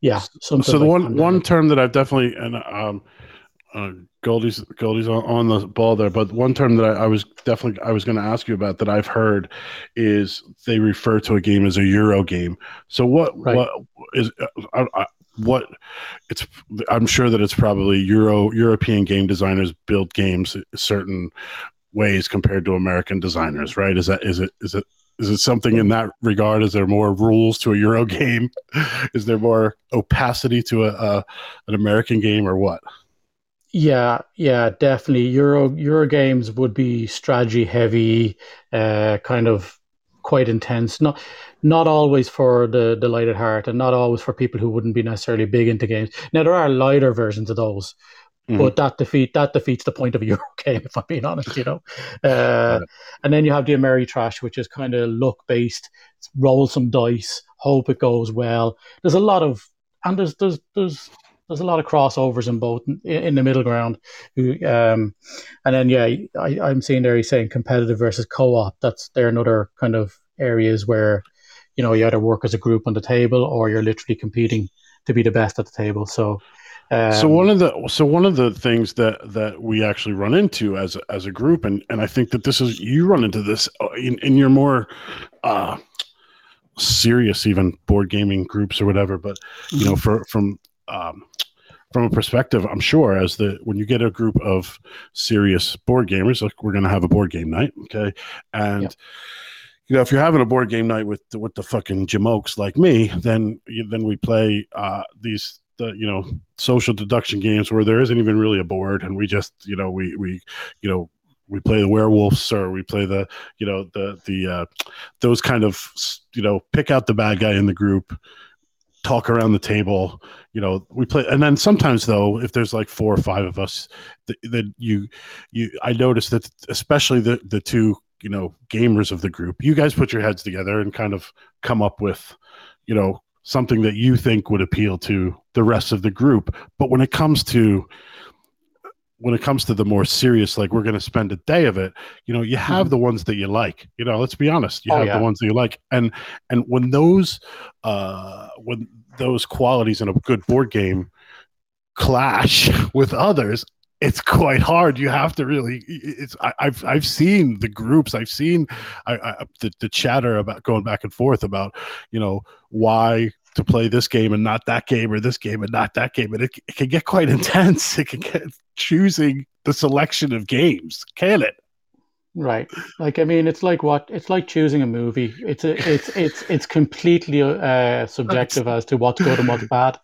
yeah. So the like one pandemic. one term that I've definitely and um, uh, Goldie's Goldie's on, on, the ball there, but one term that I, I was definitely I was going to ask you about that I've heard is they refer to a game as a Euro game. So what right. what is uh, I, what it's I'm sure that it's probably Euro European game designers build games certain ways compared to American designers, right? Is that is it is it is it something in that regard? Is there more rules to a Euro game? Is there more opacity to a, a an American game, or what? Yeah, yeah, definitely. Euro Euro games would be strategy heavy, uh, kind of quite intense. Not not always for the the light at heart, and not always for people who wouldn't be necessarily big into games. Now there are lighter versions of those, mm-hmm. but that defeat that defeats the point of a Euro game. If I'm being honest, you know. Uh, and then you have the Ameritrash, which is kind of luck based. Roll some dice, hope it goes well. There's a lot of and there's there's there's there's a lot of crossovers in both in, in the middle ground. Um, and then yeah, I, I'm seeing there he's saying competitive versus co-op. That's there another kind of areas where you know you either work as a group on the table or you're literally competing to be the best at the table. So. Um, so one of the so one of the things that that we actually run into as as a group and and I think that this is you run into this uh, in, in your more uh serious even board gaming groups or whatever but you know mm-hmm. for from um, from a perspective, I'm sure, as the when you get a group of serious board gamers, like we're going to have a board game night, okay, and. Yep. You know, if you're having a board game night with with the fucking jamokes like me, then then we play uh, these the you know social deduction games where there isn't even really a board, and we just you know we we you know we play the werewolves or we play the you know the the uh, those kind of you know pick out the bad guy in the group talk around the table you know we play and then sometimes though if there's like four or five of us that you you i noticed that especially the the two you know gamers of the group you guys put your heads together and kind of come up with you know something that you think would appeal to the rest of the group. But when it comes to when it comes to the more serious, like we're going to spend a day of it, you know, you have mm-hmm. the ones that you like. You know, let's be honest, you oh, have yeah. the ones that you like, and and when those uh when those qualities in a good board game clash with others, it's quite hard. You have to really. It's I, have I've seen the groups. I've seen I, I, the the chatter about going back and forth about you know why to play this game and not that game or this game and not that game. And it, it can get quite intense. It can get choosing the selection of games can it Right. Like I mean, it's like what it's like choosing a movie. It's a, it's it's it's completely uh, subjective as to what's good and what's bad.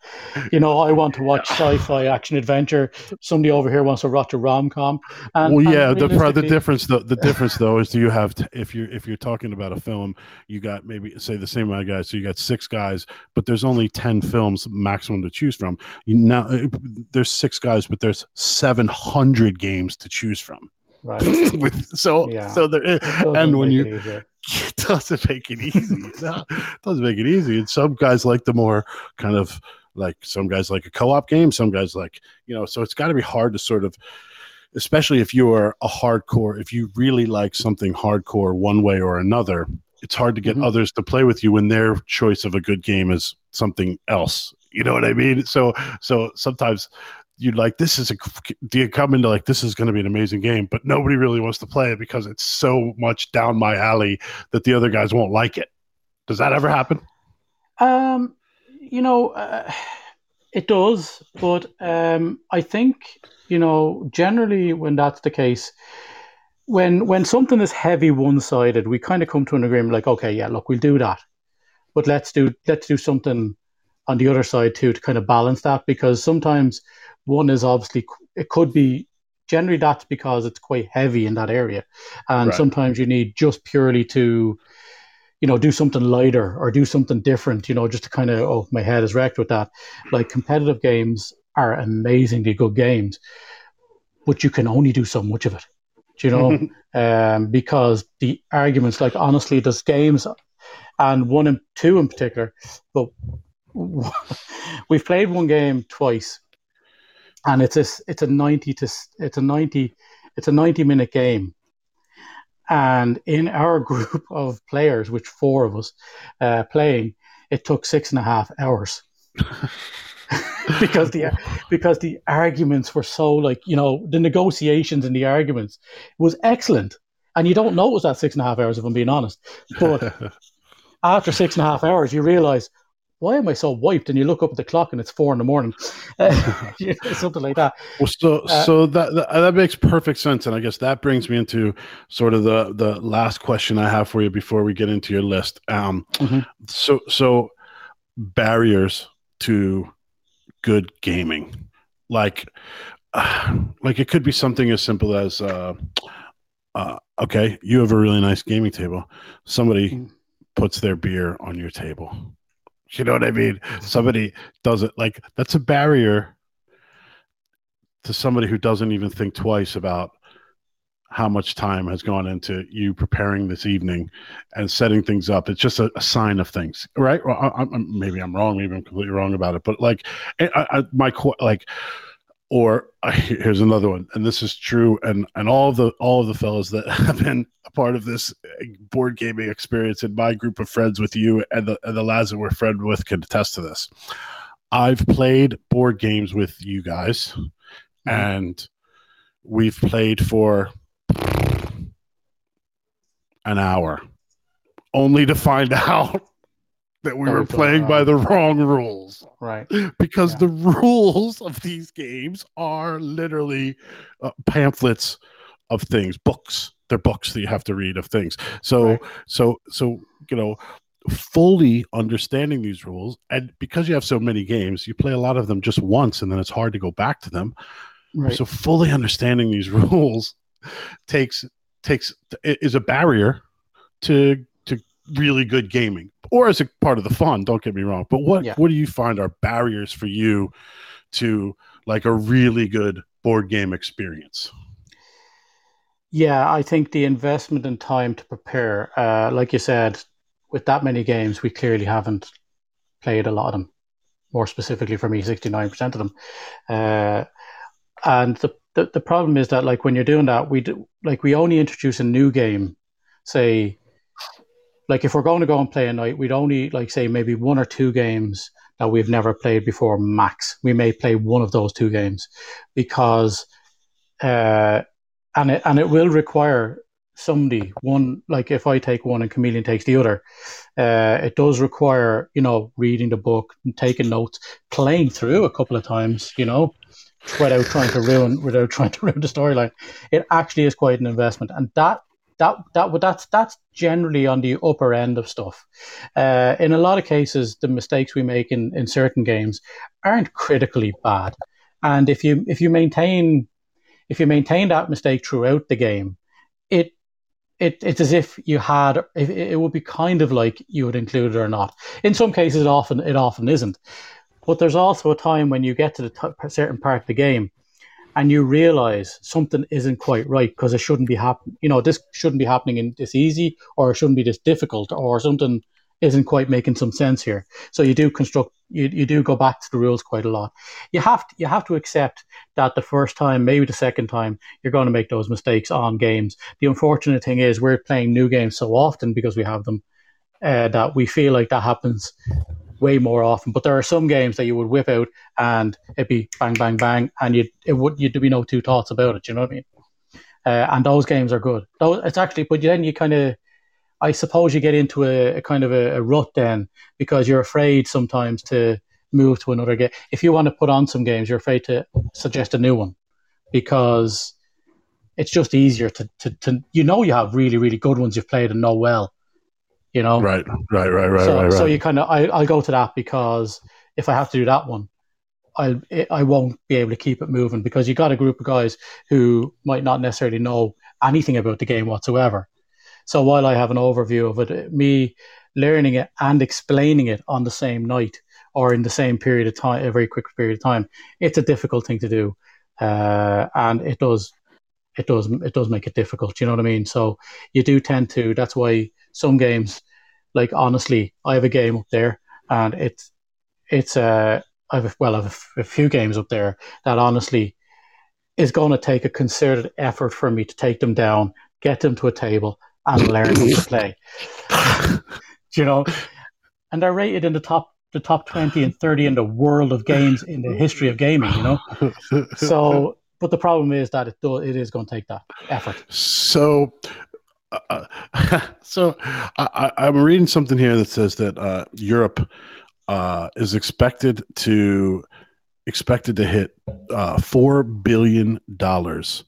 You know, I want to watch sci-fi action adventure. Somebody over here wants to watch a rom-com. And, well, yeah. And the the difference though the difference though is do you have to, if you're if you're talking about a film, you got maybe say the same amount of guys. So you got six guys, but there's only ten films maximum to choose from. You now there's six guys, but there's seven hundred games to choose from. Right. So yeah. so there and when you it, it doesn't make it easy. no, it doesn't make it easy. And some guys like the more kind of like some guys like a co-op game, some guys like, you know, so it's got to be hard to sort of especially if you are a hardcore, if you really like something hardcore one way or another, it's hard to get mm-hmm. others to play with you when their choice of a good game is something else. You know what I mean? So so sometimes you'd like this is a do you come into like this is going to be an amazing game but nobody really wants to play it because it's so much down my alley that the other guys won't like it. Does that ever happen? Um you know uh, it does but um i think you know generally when that's the case when when something is heavy one-sided we kind of come to an agreement like okay yeah look we'll do that but let's do let's do something on the other side too to kind of balance that because sometimes one is obviously it could be generally that's because it's quite heavy in that area, and right. sometimes you need just purely to you know do something lighter or do something different. You know, just to kind of oh my head is wrecked with that. Like competitive games are amazingly good games, but you can only do so much of it. Do you know? um, because the arguments, like honestly, there's games, and one and two in particular, but we've played one game twice and it's a it's a ninety to it's a ninety it's a ninety minute game, And in our group of players, which four of us uh, playing, it took six and a half hours. because the because the arguments were so like you know the negotiations and the arguments was excellent. And you don't know it was that six and a half hours if i'm being honest. But after six and a half hours you realize why am i so wiped? And you look up at the clock and it's four in the morning. Uh, something like that. Well so uh, so that, that that makes perfect sense. And i guess that brings me into sort of the the last question i have for you before we get into your list. Um mm-hmm. so so barriers to good gaming. Like uh, like it could be something as simple as uh, uh, okay you have a really nice gaming table. Somebody mm. puts their beer on your table you know what i mean mm-hmm. somebody does it like that's a barrier to somebody who doesn't even think twice about how much time has gone into you preparing this evening and setting things up. It's just a, a sign of things, right? Well, I, I, maybe I'm wrong. Maybe I'm completely wrong about it. But like, I, my like, or here's another one, and this is true, and and all the all of the fellows that have been a part of this board gaming experience in my group of friends with you and the and the lads that we're friend with can attest to this. I've played board games with you guys, mm-hmm. and we've played for an hour, only to find out that we were playing by the wrong rules. Right. Because yeah. the rules of these games are literally uh, pamphlets of things, books. They're books that you have to read of things. So, right. so, so, you know, fully understanding these rules, and because you have so many games, you play a lot of them just once, and then it's hard to go back to them. Right. So, fully understanding these rules takes takes is a barrier to really good gaming or as a part of the fun don't get me wrong but what yeah. what do you find are barriers for you to like a really good board game experience yeah i think the investment in time to prepare uh, like you said with that many games we clearly haven't played a lot of them more specifically for me 69% of them uh, and the the, the problem is that like when you're doing that, we do, like we only introduce a new game, say, like if we're going to go and play a night, we'd only like say maybe one or two games that we've never played before max. We may play one of those two games because, uh, and it and it will require somebody one like if I take one and Chameleon takes the other, uh, it does require you know reading the book, and taking notes, playing through a couple of times, you know, without trying to ruin without trying to ruin the storyline. It actually is quite an investment, and that that that that's that's generally on the upper end of stuff. Uh, in a lot of cases, the mistakes we make in, in certain games aren't critically bad, and if you if you maintain if you maintain that mistake throughout the game, it it, it's as if you had it, it would be kind of like you would include it or not. In some cases, it often it often isn't. But there's also a time when you get to the t- certain part of the game and you realize something isn't quite right because it shouldn't be happening. You know, this shouldn't be happening in this easy or it shouldn't be this difficult or something isn't quite making some sense here. So you do construct, you, you do go back to the rules quite a lot. You have to, you have to accept that the first time, maybe the second time, you're going to make those mistakes on games. The unfortunate thing is we're playing new games so often because we have them uh, that we feel like that happens way more often. But there are some games that you would whip out and it'd be bang, bang, bang, and you it would you'd be no two thoughts about it. You know what I mean? Uh, and those games are good. Those, it's actually, but then you kind of, I suppose, you get into a, a kind of a, a, rut then because you're afraid sometimes to move to another game. If you want to put on some games, you're afraid to suggest a new one because it's just easier to, to, to you know you have really really good ones you've played and know well you know? Right right right right so, right, right. so you kind of I, i'll go to that because if i have to do that one i i won't be able to keep it moving because you got a group of guys who might not necessarily know anything about the game whatsoever. So while i have an overview of it me learning it and explaining it on the same night or in the same period of time a very quick period of time it's a difficult thing to do. Uh, and it does it does it does make it difficult you know what i mean so you do tend to that's why some games like honestly, I have a game up there, and it's it's a I have well, I have a, few games up there that honestly is going to take a concerted effort for me to take them down get them to a table, and learn to play. you know, and they're rated in the top the top twenty and thirty in the world of games in the history of gaming. You know, so but the problem is that it do, it is going to take that effort. So, uh, so I, I'm reading something here that says that uh, Europe uh, is expected to expected to hit uh, four billion dollars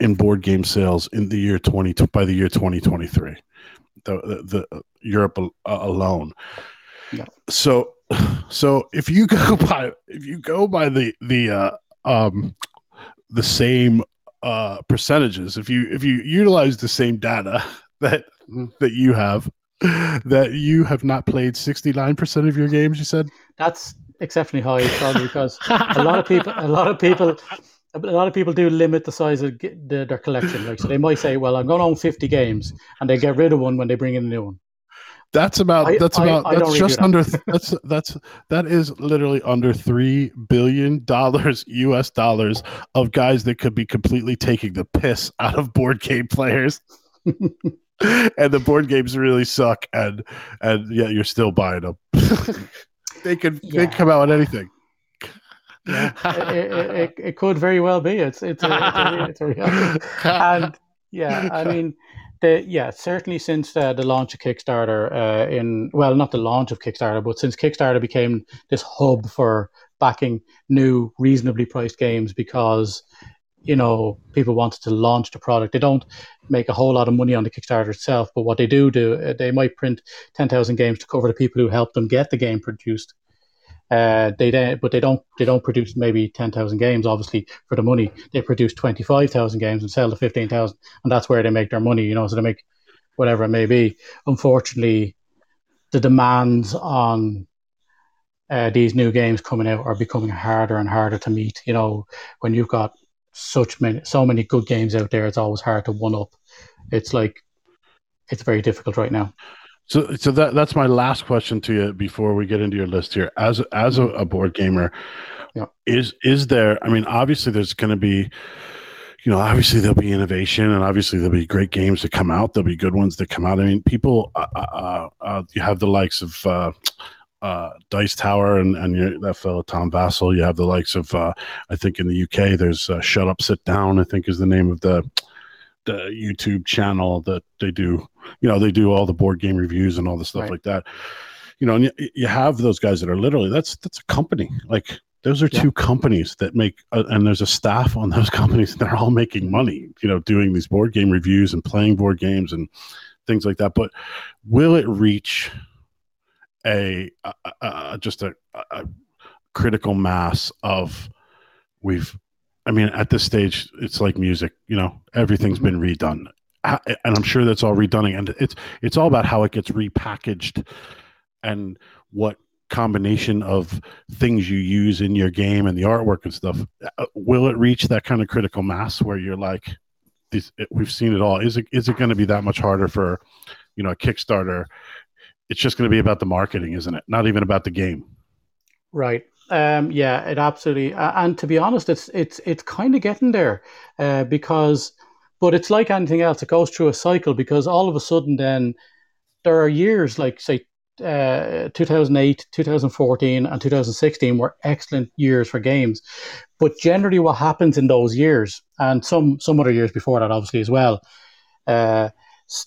in board game sales in the year 20 by the year 2023 the the, the Europe alone yeah. so so if you go by if you go by the the uh, um the same uh percentages. If you if you utilize the same data that that you have that you have not played 69% of your games you said? That's exceptionally high probably because a lot of people a lot of people a lot of people do limit the size of the, their collection. Like so they might say well i'm going to own 50 games and they get rid of one when they bring in a new one that's about I- that's about I don't that's just under that's that's that is literally under 3 billion dollars US dollars of guys that could be completely taking the piss out of board game players. and the board games really suck and and yet you're still buying them. they could they Yeah. come out with anything. yeah it, it, it, it could very well be it's it's a, it's a, it's a reality. and yeah, I mean, yeah, certainly since uh, the launch of Kickstarter, uh, in well, not the launch of Kickstarter, but since Kickstarter became this hub for backing new, reasonably priced games, because you know people wanted to launch the product. They don't make a whole lot of money on the Kickstarter itself, but what they do do, uh, they might print ten thousand games to cover the people who helped them get the game produced. Uh, they then, but they don't. They don't produce maybe ten thousand games, obviously, for the money. They produce twenty five thousand games and sell the fifteen thousand, and that's where they make their money. You know, so they make whatever it may be. Unfortunately, the demands on uh, these new games coming out are becoming harder and harder to meet. You know, when you've got such many, so many good games out there, it's always hard to one up. It's like it's very difficult right now. So, so that that's my last question to you before we get into your list here. As as a, a board gamer, Yeah. is is there? I mean, obviously, there's going to be, you know, obviously there'll be innovation, and obviously there'll be great games that come out. There'll be good ones that come out. I mean, people, uh, uh, uh, you have the likes of. Uh, uh, Dice Tower and and your, that fellow Tom Vasel. You have the likes of uh, I think in the UK there's uh, Shut Up Sit Down. I think is the name of the the YouTube channel that they do you know they do all the board game reviews and all the stuff Right. like that you know and you, you have those guys that are literally that's that's a company like those are Yeah. two companies that make uh, and there's a staff on those companies They're all making money you know doing these board game reviews and playing board games and things like that but will it reach a, a, a- a just a, a critical mass of we've i mean at this stage it's like music you know everything's been redone. And i'm sure that's all redone and it's it's all about how it gets repackaged and what combination of things you use in your game and the artwork and stuff Uh, will it reach that kind of critical mass where you're like this we've seen it all. Is it is it going to be that much harder for you know a kickstarter? It's just going to be about the marketing isn't it? Not even about the game. Right. Um, yeah, it absolutely. And to be honest, it's it's it's kind of getting there, uh, because, but it's like anything else. It goes through a cycle because all of a sudden, then there are years like say, uh, 2008, 2014, and 2016 were excellent years for games. But generally, what happens in those years, and some some other years before that, obviously as well, uh,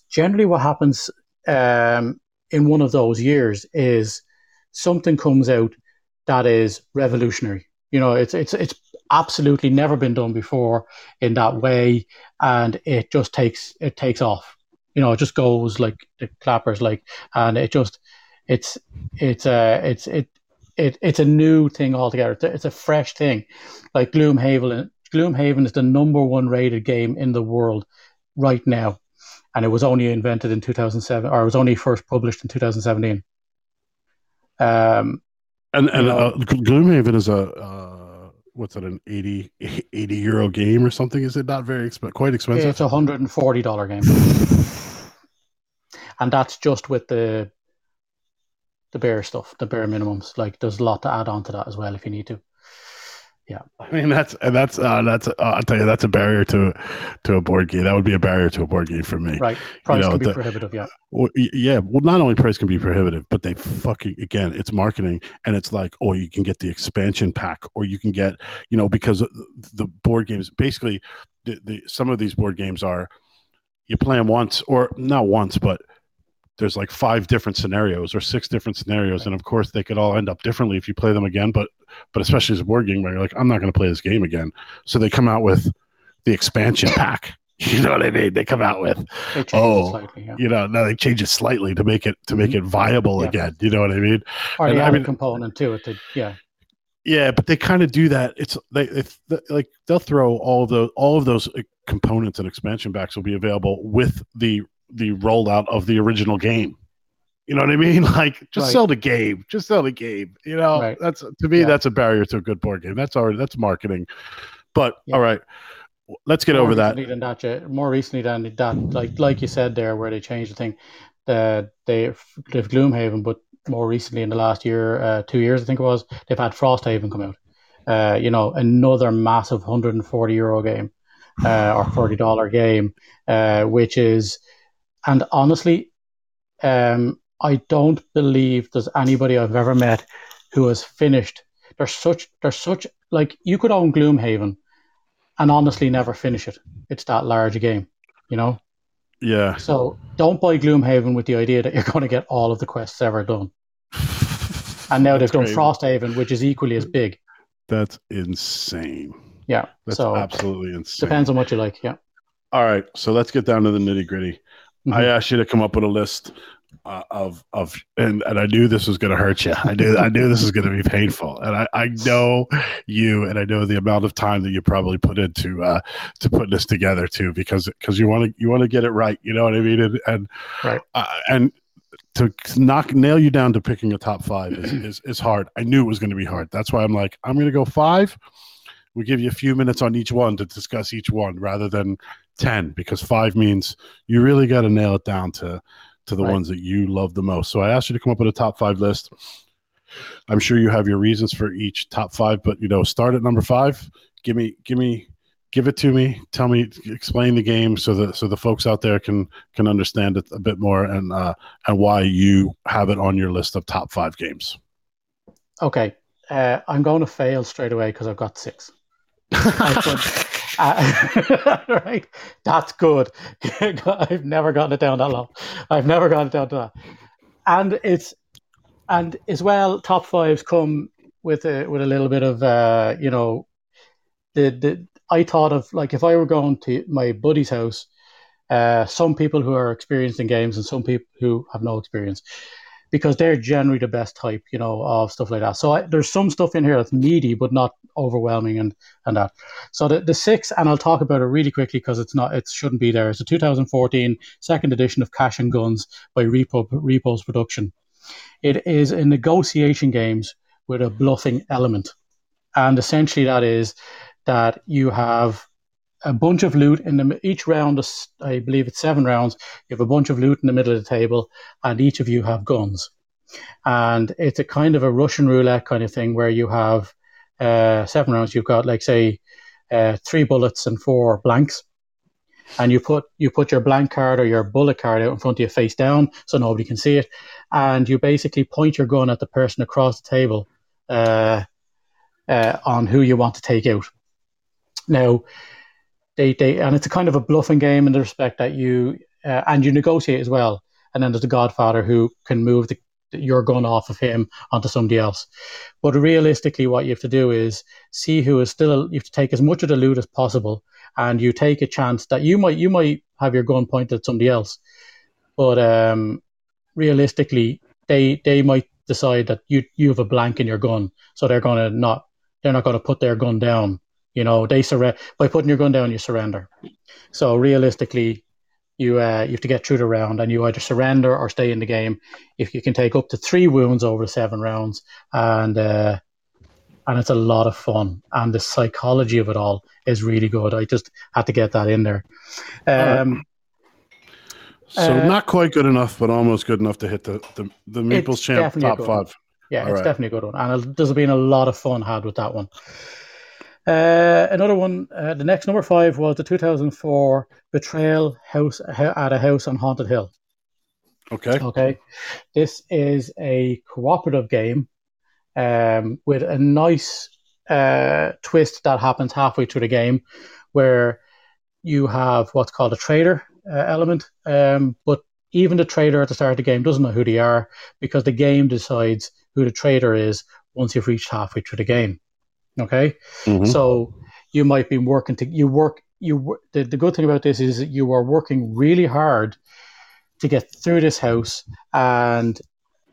generally what happens um, in one of those years is something comes out that is revolutionary. You know, it's it's it's absolutely never been done before in that way, and it just takes it takes off. You know, it just goes like the clappers, like, and it just it's it's uh it's it. It, it's a new thing altogether. It's a, it's a fresh thing. Like Gloomhaven, Gloomhaven is the number one rated game in the world right now, and it was only invented in 2007, or it was only first published in 2017. Um, and and uh, gloomhaven is a uh, what's it an 80, 80 euro game or something is it not very exp- quite expensive It's a hundred and forty dollar game, and that's just with the the bare stuff, the bare minimums. Like there's a lot to add on to that as well if you need to. Yeah. I mean that's that's uh, that's uh, I'll tell you that's a barrier to to a board game. That would be a barrier to a board game for me. Right. Price know, can be the- prohibitive. Yeah. Well, yeah. Well, not only price can be prohibitive, but they fucking again, it's marketing, and it's like, oh, you can get the expansion pack, or you can get, you know, because the board games basically, the, the some of these board games are, you play them once, or not once, but there's like five different scenarios or six different scenarios, and of course they could all end up differently if you play them again. But but especially as a board game, where you're like, I'm not going to play this game again, so they come out with the expansion pack. You know what I mean? They come out with Oh, slightly. Yeah. you know now they change it slightly to make it to make it viable Mm-hmm. Yeah. again you know what i mean Or and they I mean- component to it. Yeah. yeah but they kind of do that it's they it's the- like they'll throw all of those all of those components and expansion packs will be available with the the rollout of the original game you know what i mean like just Right. sell the game just sell the game you know Right. that's to me Yeah. that's a barrier to a good board game that's already that's marketing but Yeah. all right let's get more over that Than that, yeah, more recently than that, like like you said there, where they changed the thing, the they they've Gloomhaven, but more recently in the last year, uh, two years I think it was, they've had Frosthaven come out. Uh, you know, another massive 140 euro game, uh, or 40 dollar game, uh, which is, and honestly, um, I don't believe there's anybody I've ever met who has finished. There's such there's such like you could own Gloomhaven and honestly never finish it. It's that large a game, you know. yeah So don't buy Gloomhaven with the idea that you're going to get all of the quests ever done. And now they've done crazy. Frosthaven, which is equally as big. that's insane Yeah. that's so absolutely insane depends on what you like. Yeah. All right, so let's get down to the nitty gritty. I Mhm. asked you to come up with a list uh, of of, and and I knew this was going to hurt you. I knew I knew this was going to be painful, and I I know you, and I know the amount of time that you probably put into uh, to put this together too, because because you want to you want to get it right. You know what I mean? And and Right. uh, and to knock nail you down to picking a top five is, is is hard. I knew it was going to be hard. That's why I'm like I'm going to go five. We give you a few minutes on each one to discuss each one rather than 10 because five means you really got to nail it down to to the Right. ones that you love the most. So I asked you to come up with a top five list. I'm sure you have your reasons for each top five, but you know, start at number five. Give me, give me, give it to me. Tell me, explain the game so that so the folks out there can can understand it a bit more and uh, and why you have it on your list of top five games. Okay. Uh, I'm going to fail straight away because I've got six. Uh, right. That's good. I've never gotten it down that low. I've never gotten it down to that. And it's and as well, top fives come with a with a little bit of uh, you know, the the I thought of like if I were going to my buddy's house, uh, some people who are experienced in games and some people who have no experience, because they're generally the best type, you know, of stuff like that. So I, there's some stuff in here that's meaty but not overwhelming and and that. So the the six, and I'll talk about it really quickly because it's not it shouldn't be there. It's a 2014 second edition of Cash and Guns by Repo Repos Production. It is a negotiation games with a bluffing element, and essentially that is that you have a bunch of loot in the each round. I believe it's seven rounds. You have a bunch of loot in the middle of the table, and each of you have guns. And it's a kind of a Russian roulette kind of thing where you have uh, seven rounds. You've got like say uh, three bullets and four blanks, and you put you put your blank card or your bullet card out in front of you face down so nobody can see it, and you basically point your gun at the person across the table uh, uh, on who you want to take out. Now, they they and it's a kind of a bluffing game in the respect that you uh, and you negotiate as well. And then there's the Godfather who can move the, your gun off of him onto somebody else. But realistically, what you have to do is see who is still. You have to take as much of the loot as possible, and you take a chance that you might you might have your gun pointed at somebody else, but um, realistically, they they might decide that you you have a blank in your gun, so they're gonna not they're not gonna put their gun down. You know, they surrender by putting your gun down. You surrender. So realistically, you uh, you have to get through the round, and you either surrender or stay in the game. If you can take up to three wounds over seven rounds, and uh, and it's a lot of fun, and the psychology of it all is really good. I just had to get that in there. Um, So Uh, not quite good enough, but almost good enough to hit the the, the Meeples champ top good one. five. Yeah, All it's right. definitely a good one, and there's been a lot of fun had with that one. Uh, another one, uh, the next number five was the 2004 Betrayal House at a House on Haunted Hill. Okay. Okay, this is a cooperative game um, with a nice uh, twist that happens halfway through the game, where you have what's called a trader uh, element, um, but even the trader at the start of the game doesn't know who they are because the game decides who the trader is once you've reached halfway through the game. Okay, Mhm. so you might be working to you work you the, the good thing about this is that you are working really hard to get through this house and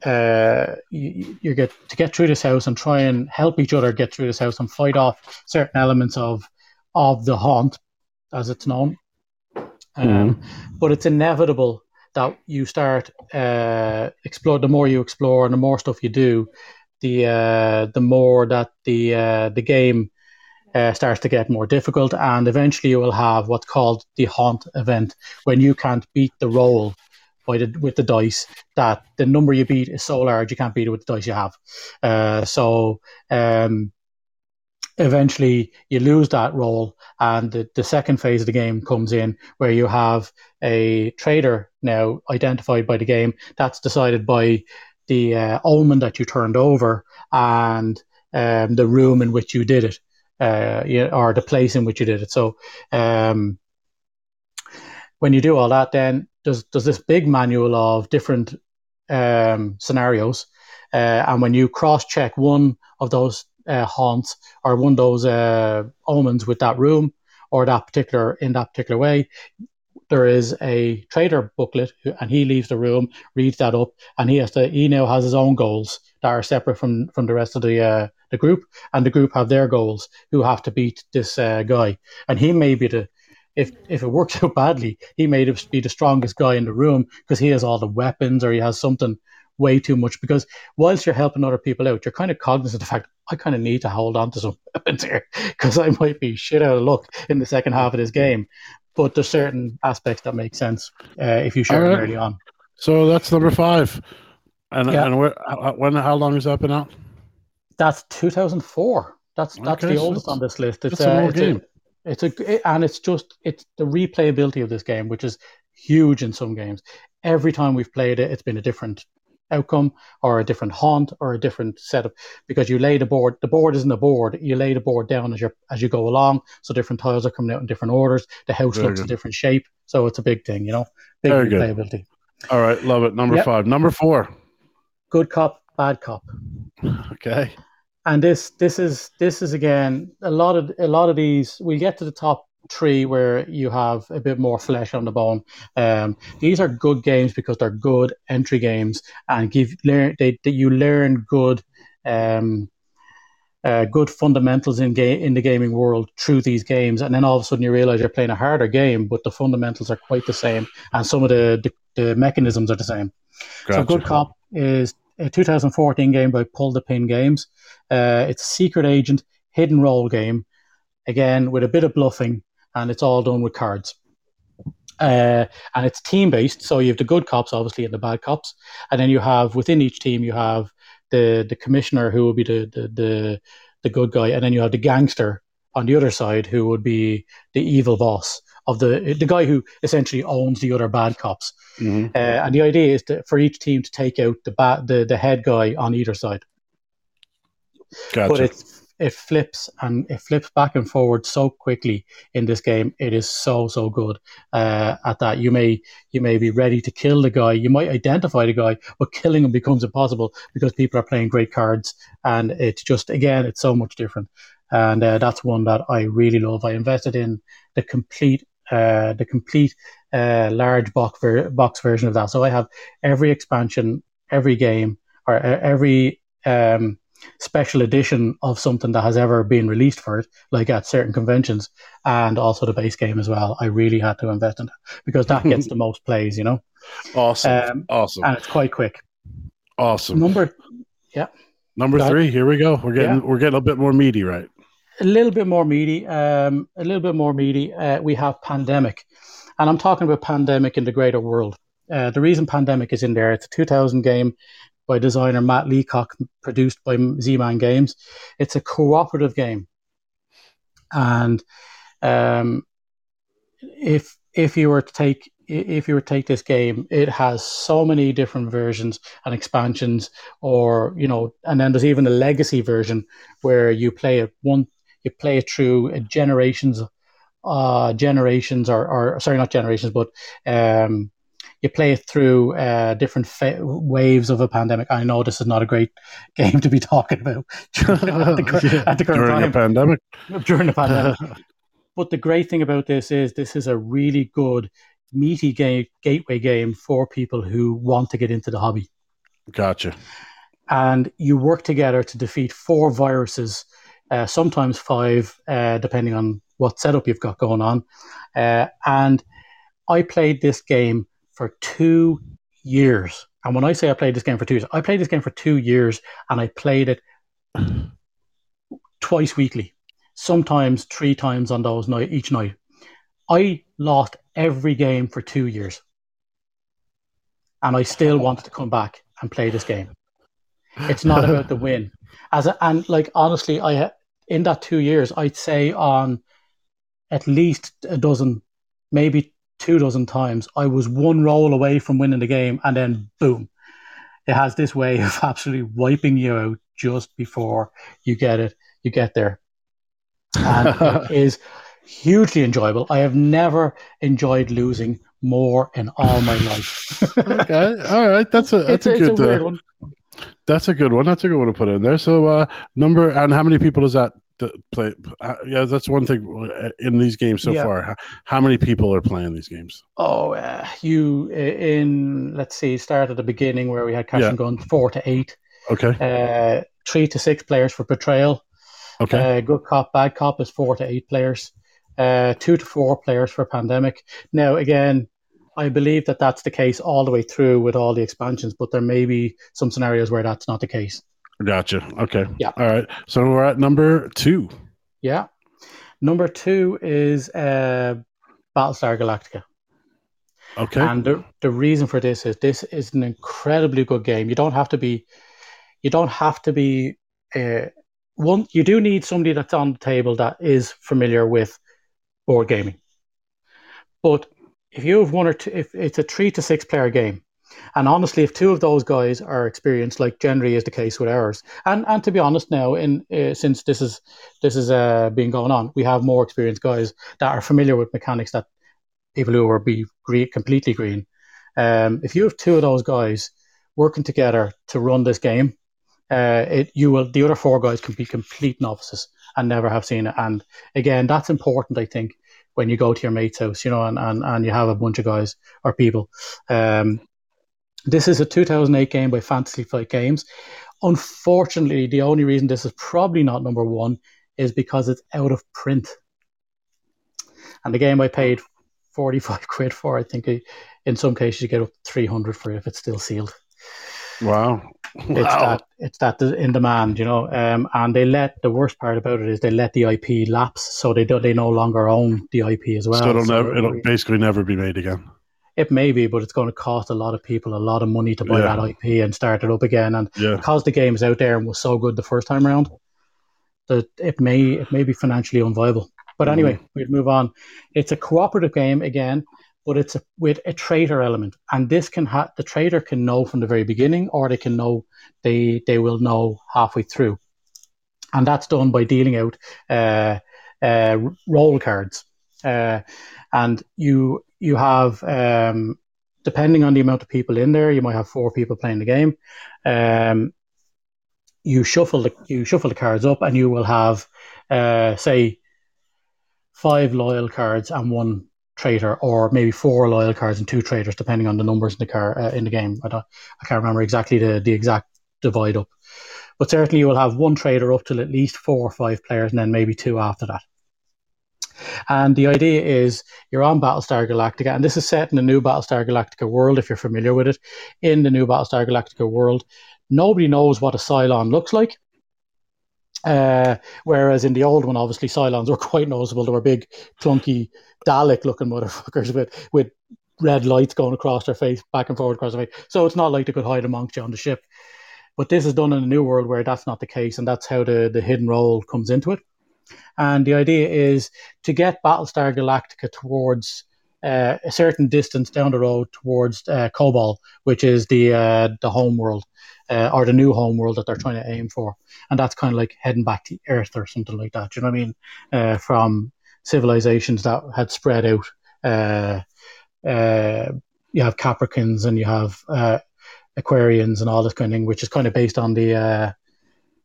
uh, you, you get to get through this house and try and help each other get through this house and fight off certain elements of of the haunt as it's known. Um, but it's inevitable that you start uh, explore the more you explore and the more stuff you do the uh, the more that the uh, the game uh, starts to get more difficult, and eventually you will have what's called the haunt event when you can't beat the roll by the with the dice. That the number you beat is so large you can't beat it with the dice you have. Uh, so um, eventually you lose that roll, and the, the second phase of the game comes in where you have a trader now identified by the game. That's decided by the uh, omen that you turned over and um, the room in which you did it, uh, or the place in which you did it. So um, when you do all that, then there's there's this big manual of different um, scenarios, uh, and when you cross check one of those uh, haunts or one of those uh, omens with that room or that particular in that particular way, there is a trader booklet, who- and he leaves the room, reads that up, and he has to. He now has his own goals that are separate from from the rest of the uh, the group, and the group have their goals who have to beat this uh, guy, and he may be the. If, if it works out badly, he may be the strongest guy in the room because he has all the weapons or he has something way too much. Because whilst you're helping other people out, you're kind of cognizant of the fact I kind of need to hold on to some weapons here because I might be shit out of luck in the second half of this game. But there's certain aspects that make sense uh, if you share them early on. So that's number five. And Yeah. and where, when how long has that been out? That's 2004. That's that's Okay, the oldest on this list. It's, uh, it's game. A, it's a it- and it's just it's the replayability of this game, which is huge in some games. Every time we've played it, it's been a different outcome or a different haunt or a different setup because you lay the board. The board isn't a board. You lay the board down as you as you go along. So different tiles are coming out in different orders. The house Very looks a different shape. So it's a big thing, you know. Big Very good. replayability. All right, love it. Number Yep. five. Number four. Good cop, bad cop. Okay. and this this is this is again a lot of a lot of these we get to the top three where you have a bit more flesh on the bone. Um, these are good games because they're good entry games and give learn they, they you learn good um, uh, good fundamentals in game in the gaming world through these games. And then all of a sudden you realize you're playing a harder game but the fundamentals are quite the same and some of the the, the mechanisms are the same. So Good Cop is a 2014 game by Pull the Pin Games. Uh, it's a secret agent hidden role game, again with a bit of bluffing, and it's all done with cards. Uh, and it's team based, so you have the good cops obviously and the bad cops, and then you have within each team you have the the commissioner who will be the the the, the good guy, and then you have the gangster on the other side who would be the evil boss of the the guy who essentially owns the other bad cops. Mhm. Uh, and the idea is to, for each team to take out the, ba- the the head guy on either side. Gotcha. But it it flips and it flips back and forward so quickly in this game. It is so so good uh, at that. You may you may be ready to kill the guy. You might identify the guy, but killing him becomes impossible because people are playing great cards, and it's just again it's so much different. And uh, that's one that I really love. I invested in the complete uh, the complete uh, large box ver- box version of that. So I have every expansion, every game, or uh, every um, special edition of something that has ever been released for it, like at certain conventions, and also the base game as well. I really had to invest in that because that gets the most plays, you know, awesome. um, awesome. and it's quite quick. awesome. Number yeah. Number three. Here we go. We're getting Yeah. we're getting a bit more meaty, right? a little bit more meaty. Um, a little bit more meaty. Uh, we have pandemic, and I'm talking about pandemic in the greater world. Uh, the reason pandemic is in there, it's a 2000 game by designer Matt Leacock, produced by Z-Man Games. It's a cooperative game, and um, if if you were to take if you were to take this game, it has so many different versions and expansions, or you know, and then there's even a legacy version where you play it one, you play it through generations, uh, generations, or, or sorry, not generations, but um, you play it through uh, different fa- waves of a pandemic. I know this is not a great game to be talking about at the, at the current During time the pandemic. during the pandemic. But the great thing about this is this is a really good meaty game, gateway game for people who want to get into the hobby. Gotcha. And you work together to defeat four viruses, uh, sometimes five, uh, depending on what setup you've got going on. Uh, and I played this game for two years. And when I say I played this game for two years, I played this game for two years and I played it twice weekly, sometimes three times on those night each night. I lost every game for two years, and I still wanted to come back and play this game. It's not about the win, as a, and like honestly, I in that two years, I'd say on at least a dozen, maybe two dozen times, I was one roll away from winning the game, and then boom, it has this way of absolutely wiping you out just before you get it, you get there, and it is hugely enjoyable. I have never enjoyed losing more in all my life. okay. All right. That's a that's it's, a good a uh, one. that's a good one. That's a good one to put in there. So uh number and how many people is that th- play? Uh, yeah, that's one thing uh, in these games so Yeah. far. How, how many people are playing these games? Oh, uh, you in let's see, start at the beginning where we had cash Yeah. and gun four to eight, Okay. uh, three to six players for betrayal. Okay. Uh, good cop, bad cop is four to eight players. Uh, two to four players for pandemic. Now, again, I believe that that's the case all the way through with all the expansions, but there may be some scenarios where that's not the case. Gotcha. Okay. Yeah. All right. So we're at number two. Yeah. Number two is uh, Battlestar Galactica. Okay. And the, the reason for this is this is an incredibly good game. You don't have to be, you don't have to be, uh, one, you do need somebody that's on the table that is familiar with board gaming. But if you have one or two, if it's a three to six player game, and honestly, if two of those guys are experienced, like generally is the case with ours, and and to be honest, now in uh, since this is this is uh, been going on, we have more experienced guys that are familiar with mechanics that people who are be green, completely green. Um, if you have two of those guys working together to run this game, uh, it you will the other four guys can be complete novices and never have seen it. And again, that's important, I think, when you go to your mate's house, you know, and, and, and you have a bunch of guys or people. Um, this is a 2008 game by Fantasy Flight Games. Unfortunately, the only reason this is probably not number one is because it's out of print. And the game I paid 45 quid for, I think I, in some cases you get up to 300 for it if it's still sealed. wow. It's Wow. that it's that in demand, you know. Um, and they let the worst part about it is they let the IP lapse, so they do, they no longer own the IP as well. so it'll So never it'll basically never be made again. It may be, but it's going to cost a lot of people a lot of money to buy Yeah. that IP and start it up again. And Yeah. because the game is out there and was so good the first time around, that it may it may be financially unviable. But anyway, Mm-hmm. we'd move on. It's a cooperative game again, but it's a, with a traitor element, and this can ha- the traitor can know from the very beginning, or they can know they they will know halfway through, and that's done by dealing out uh, uh, roll cards, uh, and you you have um, depending on the amount of people in there, you might have four people playing the game. Um, you shuffle the you shuffle the cards up, and you will have, uh, say, five loyal cards and one traitor, or maybe four loyal cards and two traitors, depending on the numbers in the car uh, in the game. I don't, I can't remember exactly the the exact divide up, but certainly you will have one traitor up till at least four or five players, and then maybe two after that. And the idea is you're on Battlestar Galactica, and this is set in the new Battlestar Galactica world, if you're familiar with it. In the new Battlestar Galactica world, nobody knows what a Cylon looks like. Uh, whereas in the old one, obviously, Cylons were quite noticeable. They were big, clunky, Dalek looking motherfuckers with, with red lights going across their face, back and forward across their face. So it's not like they could hide amongst you on the ship. But this is done in a new world where that's not the case, and that's how the, the hidden role comes into it. And the idea is to get Battlestar Galactica towards uh, a certain distance down the road towards uh, Kobol, which is the uh, the home world uh, or the new home world that they're trying to aim for, and that's kind of like heading back to Earth or something like that. Do you know what I mean? Uh, from civilizations that had spread out. Uh, uh, you have Capricorns and you have Aquarians and all this kind of thing, which is kind of based on the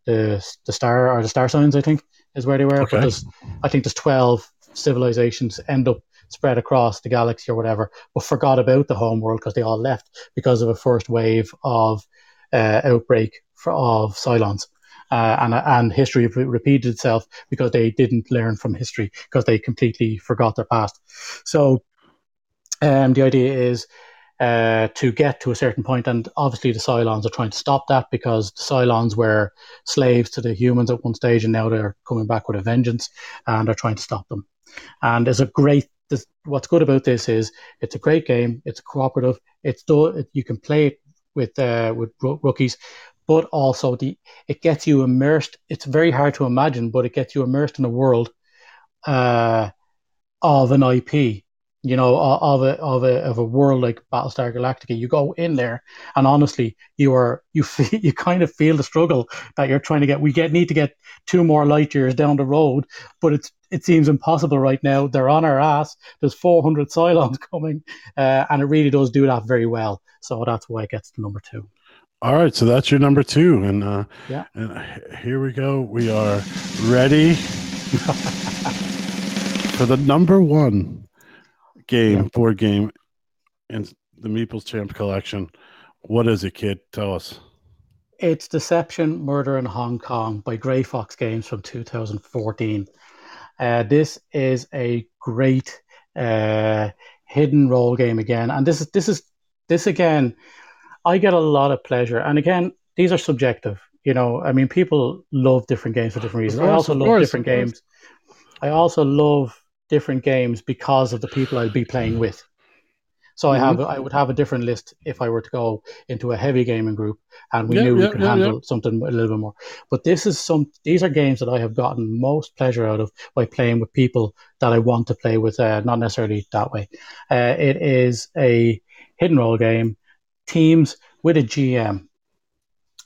the the star or the star signs. I think is where they were. Okay. But there's, I think there's twelve civilizations end up spread across the galaxy or whatever, but forgot about the home world because they all left because of a first wave of uh, outbreak for, of Cylons. Uh, and and history repeated itself because they didn't learn from history because they completely forgot their past. So um, the idea is uh, to get to a certain point, and obviously the Cylons are trying to stop that because the Cylons were slaves to the humans at one stage, and now they're coming back with a vengeance, and they're trying to stop them. And there's a great. This, what's good about this is it's a great game. It's cooperative. It's do, you can play it with uh, with ro- rookies, but also the it gets you immersed. It's very hard to imagine, but it gets you immersed in a world uh, of an IP. You know, of a of a of a world like Battlestar Galactica. You go in there, and honestly, you are you feel you kind of feel the struggle that you're trying to get. We get need to get two more light years down the road, but it's it seems impossible right now. They're on our ass. There's 400 Cylons coming, uh, and it really does do that very well. So that's why it gets to number two. All right, so that's your number two, and uh, Yeah. and here we go. We are ready for the number one game, Yeah. board game, and the Meeples Champ collection. What is it, kid? Tell us. It's Deception, Murder in Hong Kong by Grey Fox Games from 2014. Uh, this is a great uh, hidden role game again, and this is this is this again. I get a lot of pleasure, and again, these are subjective. You know, I mean, people love different games for different reasons. I also love course, different games. I also love different games because of the people I'll be playing with. So I Mm-hmm. have I would have a different list if I were to go into a heavy gaming group and we Yeah, knew we yeah, could yeah, handle something a little bit more. But this is some these are games that I have gotten most pleasure out of by playing with people that I want to play with, uh, not necessarily that way. Uh, it is a hidden role game, teams with a GM,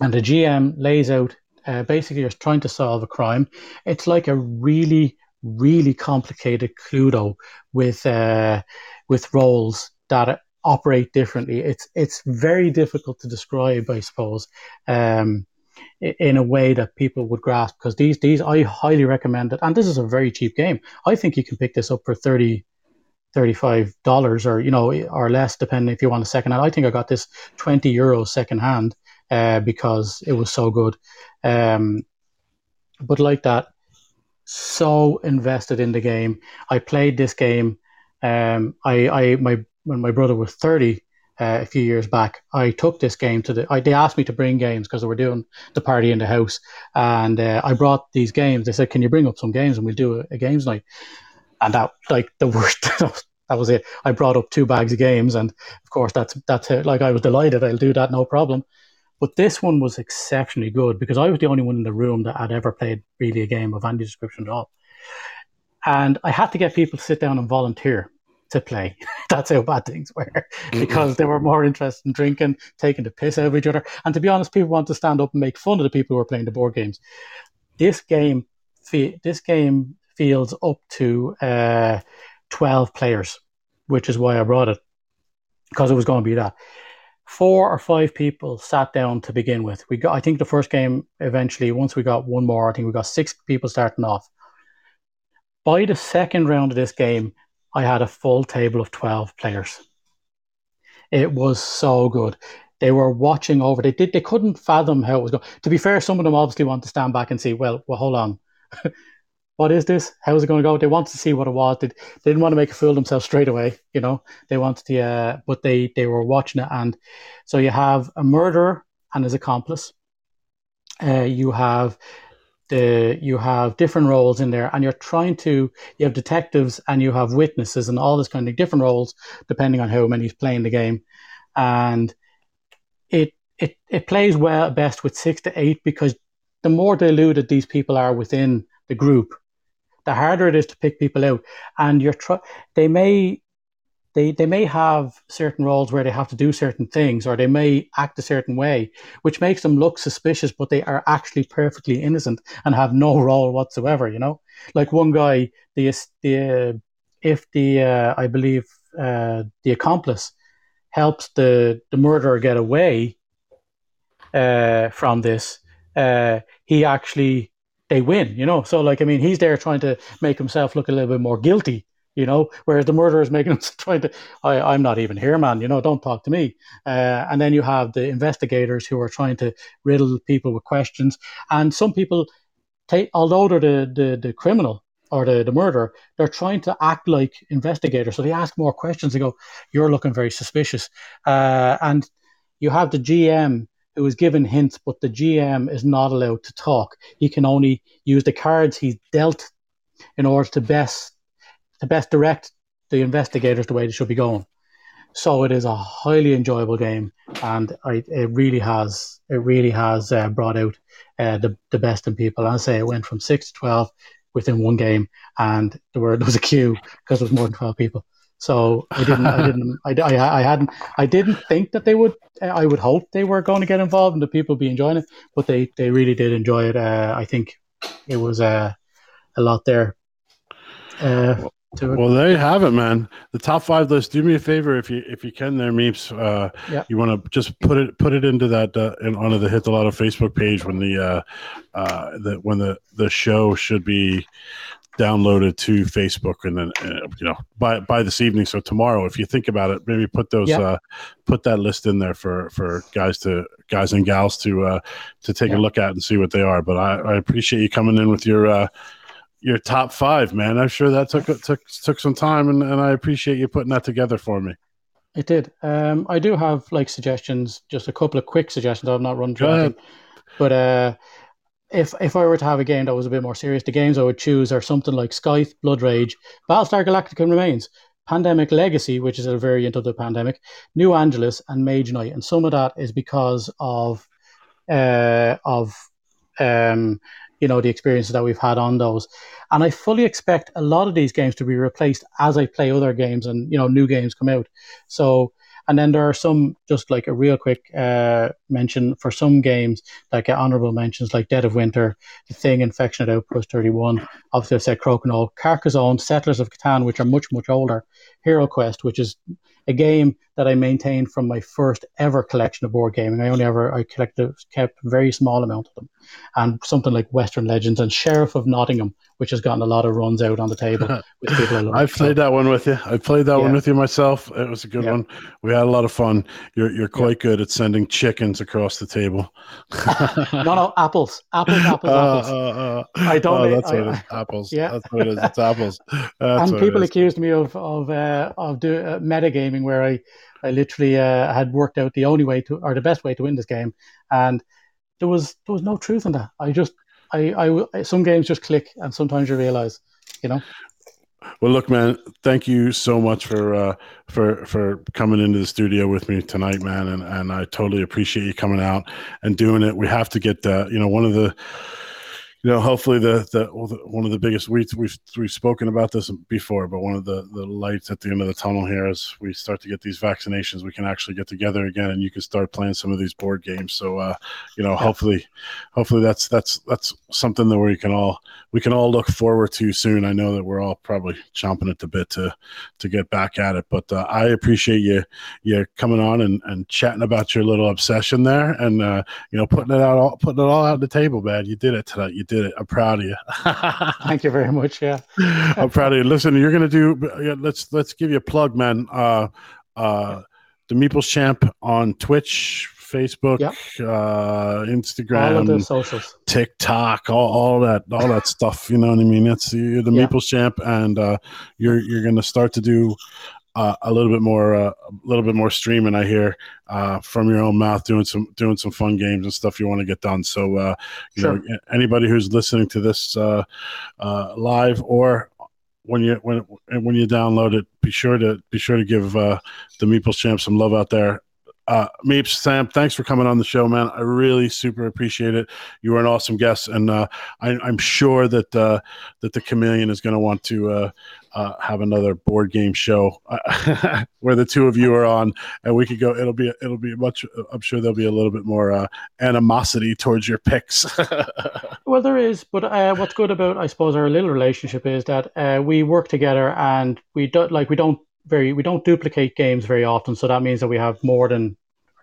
and the GM lays out uh, basically you're trying to solve a crime. It's like a really really complicated Cluedo with uh, with roles that operate differently. It's it's very difficult to describe, I suppose, um, in a way that people would grasp. Because these these I highly recommend it, and this is a very cheap game. I think you can pick this up for 30 35 dollars or you know or less depending if you want a second hand i think i got this 20 euros second hand uh, because it was so good um, but like that so invested in the game. I played this game um, I, I my when my brother was 30 uh, a few years back i took this game to the I, they asked me to bring games because they were doing the party in the house. And uh, i brought these games. They said can you bring up some games and we'll do a, a games night? And that like the worst that was it. I brought up two bags of games and of course that's that's it. Like i was delighted. I'll do that no problem but this one was exceptionally good because i was the only one in the room that had ever played really a game of any description at all. And i had to get people to sit down and volunteer to play. That's how bad things were because they were more interested in drinking taking the piss out of each other. And to be honest people want to stand up and make fun of the people who are playing the board games. This game fe- this game feels up to uh, 12 players, which is why I brought it because it was going to be that. Four or five people sat down to begin with. We got, I think, the first game eventually. Once we got one more, I think we got six people starting off. By the second round of this game, I had a full table of 12 players. It was so good. They were watching over. They did. They couldn't fathom how it was going. To be fair, some of them obviously want to stand back and see. Well, well, hold on. what is this? How's it going to go? They wanted to see what it was. They, they didn't want to make a fool of themselves straight away. You know, they wanted to. Uh, but they they were watching it, and so you have a murderer and his accomplice. Uh, you have the you have different roles in there, and you're trying to. You have detectives and you have witnesses and all this kind of different roles depending on how many's playing the game, and it it it plays well best with six to eight because the more diluted these people are within the group, the harder it is to pick people out. And you're tr- they may they they may have certain roles where they have to do certain things, or they may act a certain way, which makes them look suspicious, but they are actually perfectly innocent and have no role whatsoever. You know, like one guy, the the if the uh, I believe uh, the accomplice helps the the murderer get away uh, from this, uh, he actually they win. You know, so like I mean, he's there trying to make himself look a little bit more guilty you know, whereas the murderer is making him trying to, I, I'm not even here, man, you know, don't talk to me. Uh, and then you have the investigators who are trying to riddle people with questions. And some people take, although they're the, the, the criminal or the, the murderer, they're trying to act like investigators. So they ask more questions. They go, you're looking very suspicious. Uh, and you have the GM who is given hints, but the GM is not allowed to talk. He can only use the cards he's dealt in order to best to best direct the investigators the way they should be going. So it is a highly enjoyable game, and I, it really has it really has uh, brought out uh, the the best in people. And I say it went from six to twelve within one game, and there were there was a queue because there was more than twelve people. So I didn't, I didn't, I, I, I hadn't, I didn't think that they would. I would hope they were going to get involved and the people be enjoying it, but they, they really did enjoy it. Uh, I think it was uh, a lot there. Uh, well, there you have it, man. The top five list. Do me a favor if you if you can, there, Meeps. Uh, yeah. You want to just put it put it into that uh, in, onto the Hit the Lotto Facebook page when the uh, uh, the when the the show should be downloaded to Facebook and then uh, you know by by this evening. So tomorrow, if you think about it, maybe put those Yeah. uh, put that list in there for for guys to guys and gals to uh, to take Yeah. a look at and see what they are. But I, I appreciate you coming in with your. Uh, your top five, man. I'm sure that took took took some time, and, and I appreciate you putting that together for me. It did. Um, I do have like suggestions, just a couple of quick suggestions. I'm not running through But uh, if if I were to have a game that was a bit more serious, the games I would choose are something like Scythe, Blood Rage, Battlestar Galactica Remains, Pandemic Legacy, which is a variant of the pandemic, New Angeles, and Mage Knight. And some of that is because of uh, of um, you know the experiences that we've had on those. And I fully expect a lot of these games to be replaced as I play other games and you know new games come out. So and then there are some just like a real quick uh, mention for some games that get honorable mentions like Dead of Winter, The Thing, Infection at Outpost 31. Obviously, I've said Crokinole, Carcassonne, Settlers of Catan, which are much, much older, HeroQuest, which is a game that I maintained from my first ever collection of board gaming. I only ever I collected kept a very small amount of them, and something like Western Legends and Sheriff of Nottingham, which has gotten a lot of runs out on the table with people. I. I've played that one with you. I played that one with you myself. It was a good Yeah. one. We had a lot of fun. You're you're quite good at sending chickens across the table. no, no, apples, apples, apples, Uh, apples. uh, uh, I don't Oh, that's what it I- is. Apples. Yeah. That's what it is. It's apples. That's and people accused me of of uh, of do, uh, metagaming where I I literally uh, had worked out the only way to or the best way to win this game, and there was there was no truth in that. I just I I some games just click, and sometimes you realize, you know. Well, look, man. Thank you so much for uh, for for coming into the studio with me tonight, man. And and I totally appreciate you coming out and doing it. We have to get the you know one of the you know hopefully the the one of the biggest we we've we've spoken about this before, but one of the the lights at the end of the tunnel here is we start to get these vaccinations, we can actually get together again, and you can start playing some of these board games. So uh, you know, hopefully, hopefully that's that's that's something that we can all we can all look forward to soon. I know that we're all probably chomping at the bit to to get back at it, but uh, I appreciate you you coming on and, and chatting about your little obsession there, and uh, you know putting it out all putting it all out on the table, man. You did it tonight. You did it. I'm proud of you. Thank you very much. Yeah. I'm proud of you. Listen, you're gonna do. Yeah, let's let's give you a plug, man. Uh, uh, the Meeples Champ on Twitch, Facebook, Yep. uh, the Instagram. TikTok, all, all that, all that stuff. You know what I mean? It's you're the Yeah. Meeples Champ, and uh, you're you're gonna start to do. Uh, a little bit more, uh, a little bit more streaming. I hear uh, from your own mouth, doing some, doing some fun games and stuff you want to get done. So, uh, you Sure. know, anybody who's listening to this uh, uh, live or when you when when you download it, be sure to be sure to give uh, the Meeples Champ some love out there. uh, Meeps, Sam, thanks for coming on the show, man. I really super appreciate it. You were an awesome guest, and uh, I, I'm sure that uh, that the Chameleon is going to want to uh, have another board game show uh, where the two of you are on, and we could go. It'll be it'll be much. I'm sure there'll be a little bit more uh, animosity towards your picks. Well, there is, but uh, what's good about, I suppose, our little relationship is that uh, we work together and we don't like we don't very we don't duplicate games very often. So that means that we have more than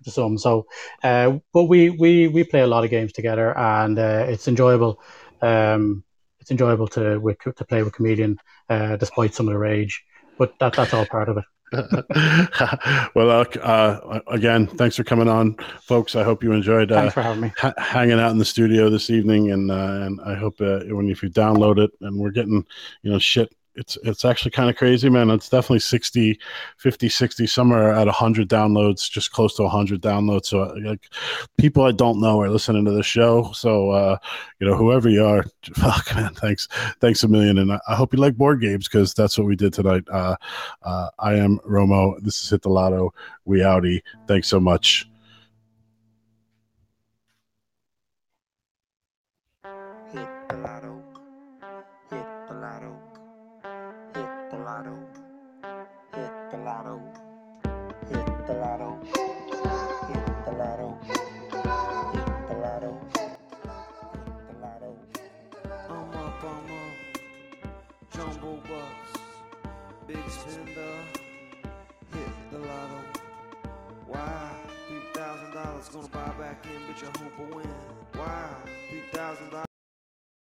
sum. So, uh, but we we we play a lot of games together, and it's enjoyable. Um, it's enjoyable to with, to play with comedian, uh, despite some of the rage. But that that's all part of it. well, uh, uh, again, thanks for coming on, folks. I hope you enjoyed uh, Thanks for having me. ha- hanging out in the studio this evening, and uh, and I hope uh, when if you download it, and we're getting you know shit. It's it's actually kind of crazy, man. It's definitely 60, 50, 60, somewhere at 100 downloads, just close to 100 downloads. So, uh, like, people I don't know are listening to the show. So, uh, you know, whoever you are, fuck, man, thanks, thanks a million. And I, hope you like board games because that's what we did tonight. Uh, uh, I am Romo. This is Hit the Lotto. We outie. Thanks so much. bitch, I hope I win. Why? Wow.